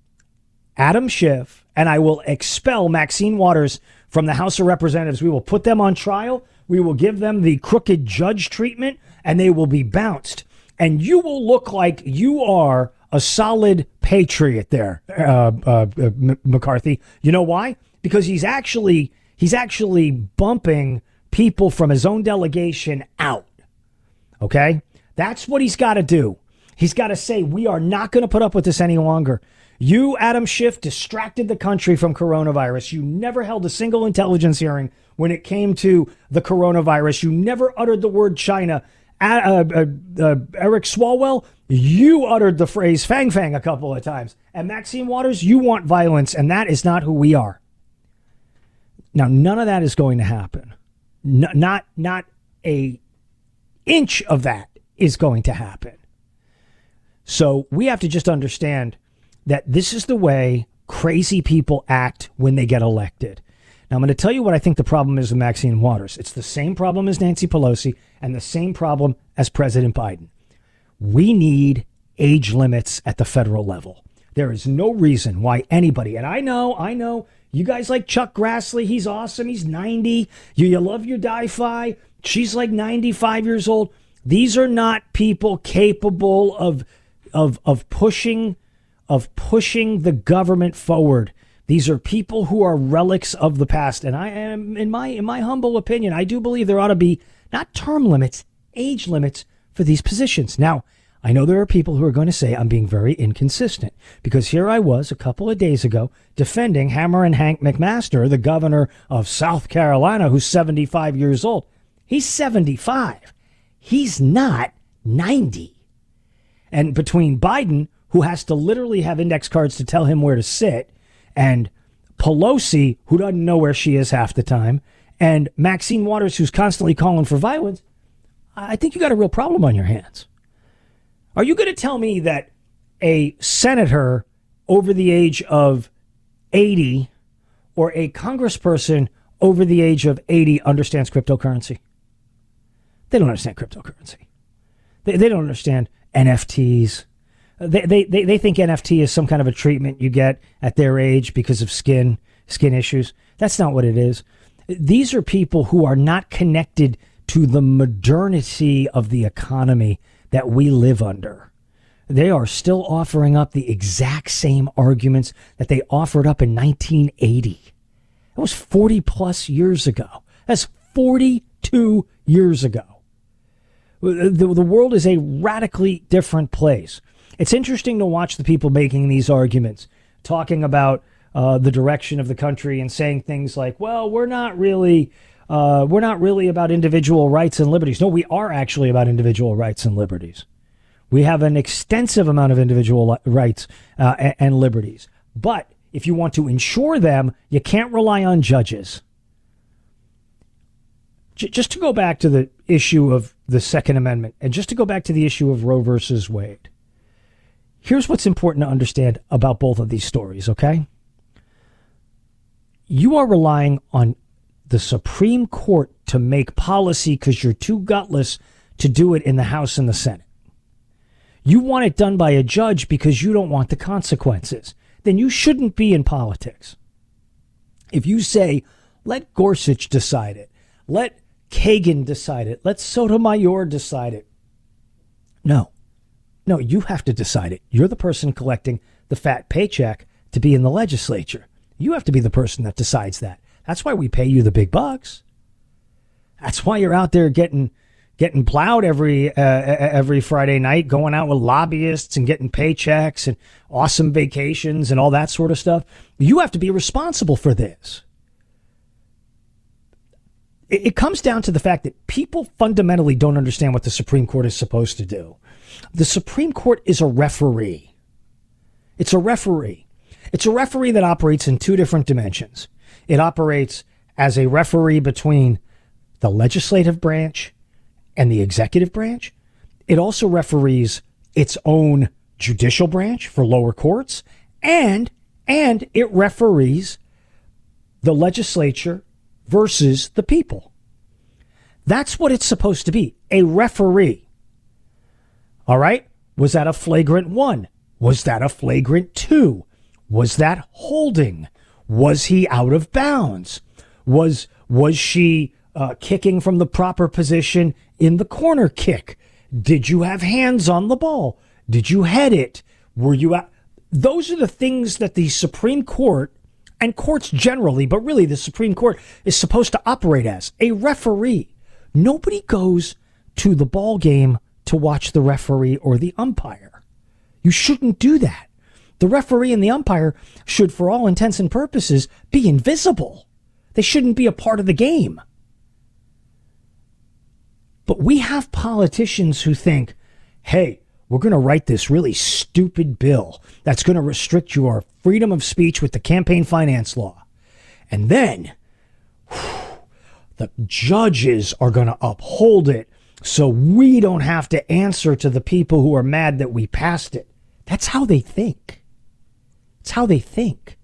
Adam Schiff and I will expel Maxine Waters from the House of Representatives. We will put them on trial. We will give them the crooked judge treatment and they will be bounced. And you will look like you are a solid patriot there, uh, uh, M- McCarthy. You know why? Because he's actually he's actually bumping people from his own delegation out. Okay? That's what he's got to do. He's got to say, we are not going to put up with this any longer. You, Adam Schiff, distracted the country from coronavirus. You never held a single intelligence hearing when it came to the coronavirus. You never uttered the word China. Uh, uh, uh, Eric Swalwell, you uttered the phrase Fang Fang a couple of times. And Maxine Waters, you want violence, and that is not who we are. Now, none of that is going to happen. N- not, not a inch of that is going to happen. So we have to just understand that this is the way crazy people act when they get elected. Now, I'm going to tell you what I think the problem is with Maxine Waters. It's the same problem as Nancy Pelosi and the same problem as President Biden. We need age limits at the federal level. There is no reason why anybody, and I know, I know, you guys like Chuck Grassley. He's awesome. He's 90. You, you love your Di-Fi. She's like 95 years old. These are not people capable of, of, of pushing of pushing the government forward. These are people who are relics of the past. And I am, in my, in my humble opinion, I do believe there ought to be not term limits, age limits for these positions. Now, I know there are people who are going to say I'm being very inconsistent because here I was a couple of days ago defending Hammer and Hank McMaster, the governor of South Carolina, who's 75 years old. He's 75. He's not 90. And between Biden, who has to literally have index cards to tell him where to sit, and Pelosi, who doesn't know where she is half the time, and Maxine Waters, who's constantly calling for violence, I think you got a real problem on your hands. Are you going to tell me that a senator over the age of 80 or a congressperson over the age of 80 understands cryptocurrency? They don't understand cryptocurrency. They, they don't understand NFTs. Uh, they, they, they, they think NFT is some kind of a treatment you get at their age because of skin, skin issues. That's not what it is. These are people who are not connected to the modernity of the economy that we live under. They are still offering up the exact same arguments that they offered up in 1980. That was 40 plus years ago. That's 42 years ago. The, the world is a radically different place. It's interesting to watch the people making these arguments, talking about uh, the direction of the country and saying things like, well, we're not really. Uh, we're not really about individual rights and liberties. No, we are actually about individual rights and liberties. We have an extensive amount of individual rights uh, and, and liberties. But if you want to ensure them, you can't rely on judges. J- just to go back to the issue of the Second Amendment and just to go back to the issue of Roe versus Wade, here's what's important to understand about both of these stories, okay? You are relying on the Supreme Court to make policy because you're too gutless to do it in the House and the Senate. You want it done by a judge because you don't want the consequences. Then you shouldn't be in politics. If you say, let Gorsuch decide it, let Kagan decide it, let Sotomayor decide it. No, no, you have to decide it. You're the person collecting the fat paycheck to be in the legislature. You have to be the person that decides that. That's why we pay you the big bucks. That's why you're out there getting getting plowed every uh, every Friday night, going out with lobbyists and getting paychecks and awesome vacations and all that sort of stuff. You have to be responsible for this. It, it comes down to the fact that people fundamentally don't understand what the Supreme Court is supposed to do. The Supreme Court is a referee. It's a referee. It's a referee that operates in two different dimensions. It operates as a referee between the legislative branch and the executive branch. It also referees its own judicial branch for lower courts and and it referees the legislature versus the people. That's what it's supposed to be, a referee. All right? Was that a flagrant 1? Was that a flagrant 2? Was that holding? Was he out of bounds? Was was she uh, kicking from the proper position in the corner kick? Did you have hands on the ball? Did you head it? Were you at? Those are the things that the Supreme Court and courts generally, but really the Supreme Court is supposed to operate as a referee. Nobody goes to the ball game to watch the referee or the umpire. You shouldn't do that. The referee and the umpire should, for all intents and purposes, be invisible. They shouldn't be a part of the game. But we have politicians who think, hey, we're going to write this really stupid bill that's going to restrict your freedom of speech with the campaign finance law. And then whew, the judges are going to uphold it so we don't have to answer to the people who are mad that we passed it. That's how they think. It's how they think.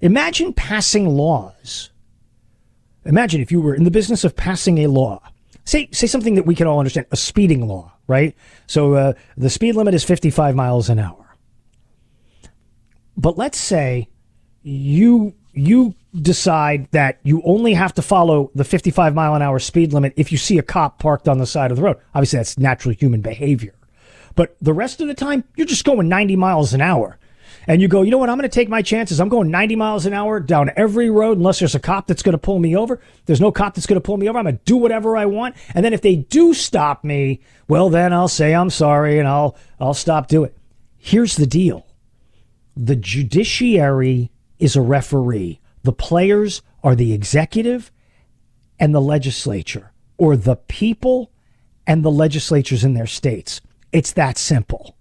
Imagine passing laws. Imagine if you were in the business of passing a law. Say, say something that we can all understand, a speeding law, right? So uh, the speed limit is 55 miles an hour. But let's say you you decide that you only have to follow the 55 mile an hour speed limit if you see a cop parked on the side of the road. Obviously, that's natural human behavior. But the rest of the time, you're just going 90 miles an hour and you go, you know what? I'm going to take my chances. I'm going 90 miles an hour down every road unless there's a cop that's going to pull me over. There's no cop that's going to pull me over. I'm going to do whatever I want. And then if they do stop me, well, then I'll say I'm sorry and I'll, I'll stop doing it. Here's the deal. The judiciary is a referee. The players are the executive and the legislature or the people and the legislatures in their states. It's that simple.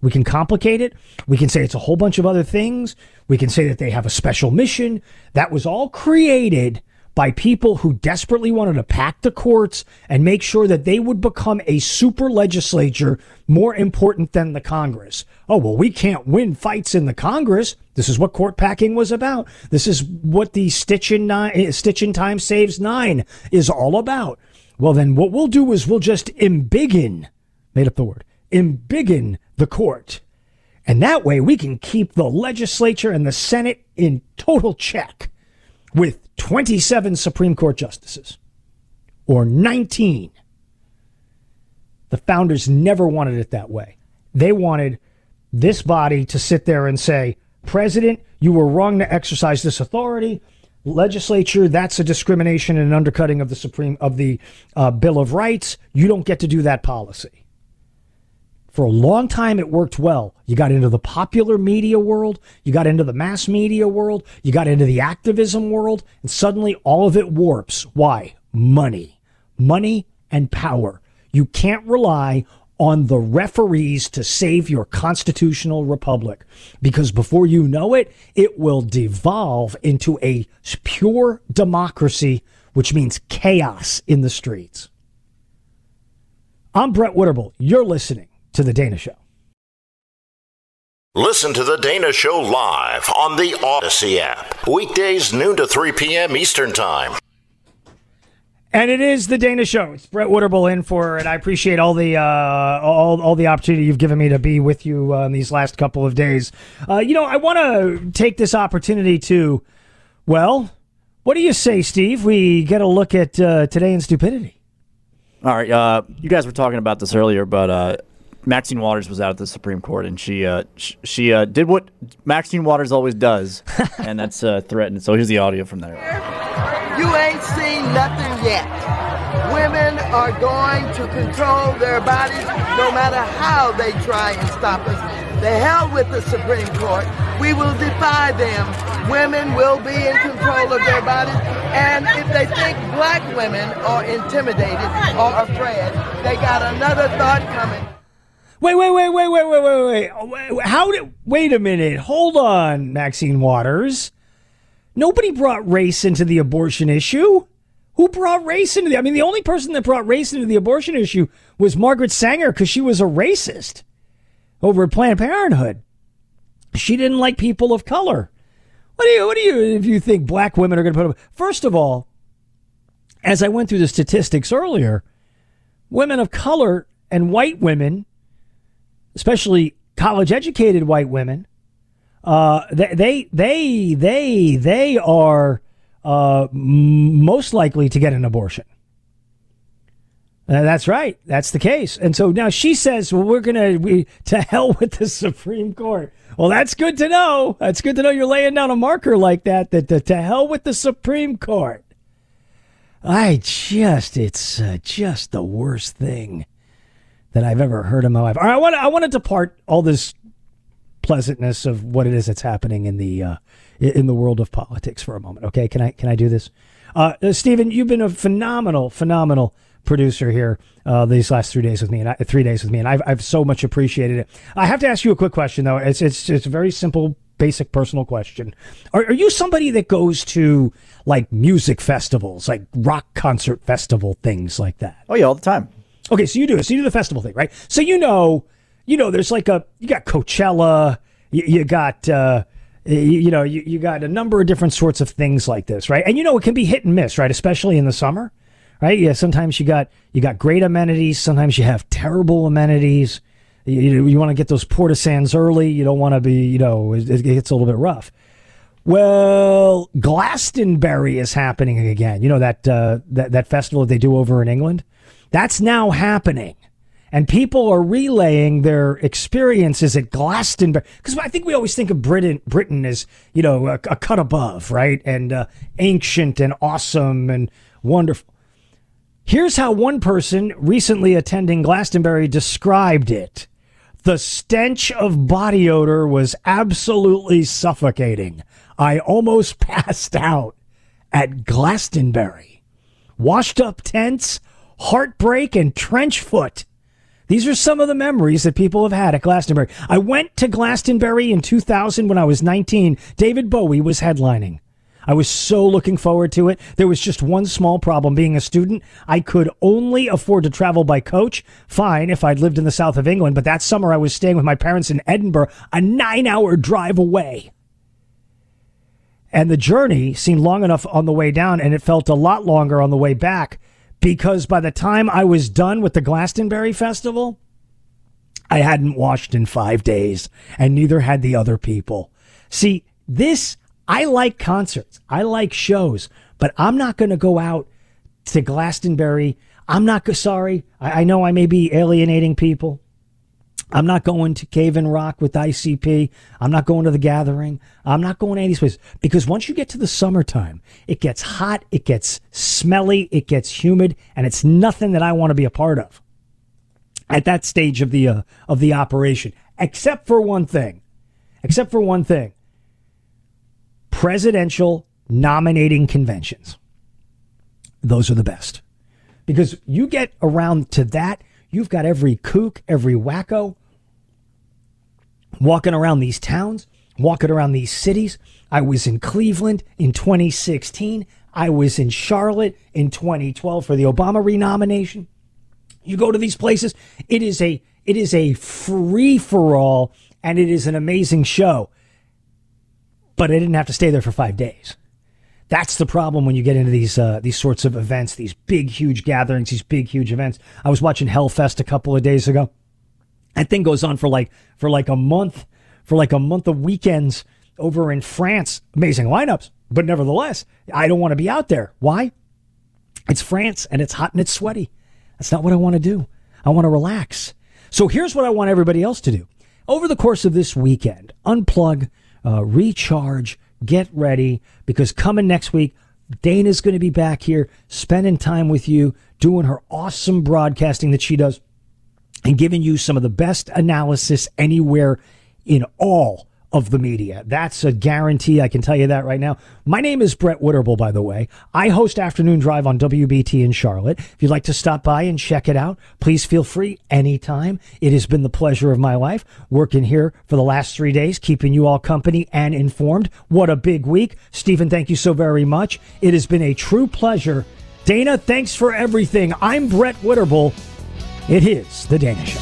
We can complicate it. We can say it's a whole bunch of other things. We can say that they have a special mission. That was all created by people who desperately wanted to pack the courts and make sure that they would become a super legislature more important than the Congress. Oh, well, we can't win fights in the Congress. This is what court packing was about. This is what the stitch in, nine, eh, stitch in time saves nine is all about. Well, then what we'll do is we'll just embiggen, made up the word, embiggen the court. And that way we can keep the legislature and the Senate in total check with 27 Supreme Court justices or 19. The founders never wanted it that way. They wanted this body to sit there and say, President, you were wrong to exercise this authority. Legislature, that's a discrimination and an undercutting of the Supreme of the uh, Bill of Rights. You don't get to do that policy. For a long time, it worked well. You got into the popular media world, you got into the mass media world, you got into the activism world, and suddenly all of it warps. Why? Money. Money and power. You can't rely on the referees to save your constitutional republic because before you know it, it will devolve into a pure democracy, which means chaos in the streets. I'm Brett Winterble. You're listening to The Dana Show. Listen to The Dana Show live on the Audacy app. Weekdays, noon to 3 p.m. Eastern Time. And it is the Dana Show. It's Brett Winterble in for, and I appreciate all the uh, all all the opportunity you've given me to be with you uh, in these last couple of days. Uh, you know, I want to take this opportunity to, well, what do you say, Steve? We get a look at uh, today in stupidity. All right, uh, you guys were talking about this earlier, but uh, Maxine Waters was out at the Supreme Court, and she uh, sh- she uh, did what Maxine Waters always does, and that's uh, threatened. So here's the audio from there. You ain't seen nothing yet. Women are going to control their bodies no matter how they try and stop us. The hell with the Supreme Court. We will defy them. Women will be in control of their bodies. And if they think black women are intimidated or afraid, they got another thought coming. Wait, wait, wait, wait, wait, wait, oh, wait, wait. How did? Wait a minute. Hold on, Maxine Waters. Nobody brought race into the abortion issue. Who brought race into the? I mean, the only person that brought race into the abortion issue was Margaret Sanger because she was a racist over at Planned Parenthood. She didn't like people of color. What do you? What do you? If you think black women are going to put up? First of all, as I went through the statistics earlier, women of color and white women, especially college educated white women, uh, they they they they are uh, most likely to get an abortion. Uh, that's right. That's the case. And so now she says, "Well, we're gonna we to hell with the Supreme Court." Well, that's good to know. That's good to know. You're laying down a marker like that. That, that to hell with the Supreme Court. I just, it's uh, just the worst thing I've ever heard in my life. All right, I want I want to depart all this pleasantness of what it is that's happening in the uh, in the world of politics for a moment. Okay, can I can I do this? Uh, uh, Stephen, you've been a phenomenal, phenomenal producer here uh, these last three days with me, and I, three days with me, and I've, I've so much appreciated it. I have to ask you a quick question though. It's it's it's a very simple, basic, personal question. Are, are you somebody that goes to like music festivals, like rock concert festival things like that? Oh yeah, all the time. Okay, so you do So you do the festival thing, right? So you know you know, there's like a you got Coachella, you, you got uh, you, you, know you, you got a number of different sorts of things like this, right? And you know it can be hit and miss, right? Especially in the summer, right? Yeah, sometimes you got you got great amenities, sometimes you have terrible amenities. You, you want to get those portisans early. You don't want to be, you know, it, it gets a little bit rough. Well, Glastonbury is happening again. You know that uh, that that festival that they do over in England. That's now happening and people are relaying their experiences at Glastonbury because I think we always think of Britain Britain as you know a, a cut above, right, and uh, ancient and awesome and wonderful. Here's how one person recently attending Glastonbury described it. The stench of body odor was absolutely suffocating. I almost passed out at Glastonbury. Washed up tents, heartbreak, and trench foot these are some of the memories that people have had at Glastonbury. I went to Glastonbury in 2000 when I was 19. David Bowie was headlining. I was so looking forward to it. There was just one small problem. Being a student, I could only afford to travel by coach. Fine if I'd lived in the south of England, but that summer I was staying with my parents in Edinburgh, a nine hour drive away. And the journey seemed long enough on the way down, and it felt a lot longer on the way back because by the time I was done with the Glastonbury Festival, I hadn't washed in five days, and neither had the other people. See, this, I like concerts, I like shows, but I'm not going to go out to Glastonbury. I'm not sorry. I, I know I may be alienating people. I'm not going to Cave-In-Rock with ICP. I'm not going to the gathering. I'm not going to any place because once you get to the summertime, it gets hot, it gets smelly, it gets humid, and it's nothing that I want to be a part of at that stage of the uh, of the operation, except for one thing. Except for one thing. Presidential nominating conventions. Those are the best. Because you get around to that, you've got every kook, every wacko walking around these towns, walking around these cities. I was in Cleveland in 2016. I was in Charlotte in 2012 for the Obama renomination. You go to these places, it is a it is a free for all and it is an amazing show. But I didn't have to stay there for 5 days. That's the problem when you get into these uh, these sorts of events, these big huge gatherings, these big huge events. I was watching Hellfest a couple of days ago. That thing goes on for like for like a month, for like a month of weekends over in France. Amazing lineups, but nevertheless, I don't want to be out there. Why? It's France and it's hot and it's sweaty. That's not what I want to do. I want to relax. So here's what I want everybody else to do. Over the course of this weekend, unplug, uh, recharge, get ready, because coming next week, Dana's going to be back here spending time with you, doing her awesome broadcasting that she does, and giving you some of the best analysis anywhere in all of the media. That's a guarantee. I can tell you that right now. My name is Brett Winterble, by the way. I host Afternoon Drive on WBT in Charlotte. If you'd like to stop by and check it out, please feel free anytime. It has been the pleasure of my life working here for the last three days, keeping you all company and informed. What a big week. Stephen, thank you so very much. It has been a true pleasure. Dana, thanks for everything. I'm Brett Winterble. It is The Dana Show.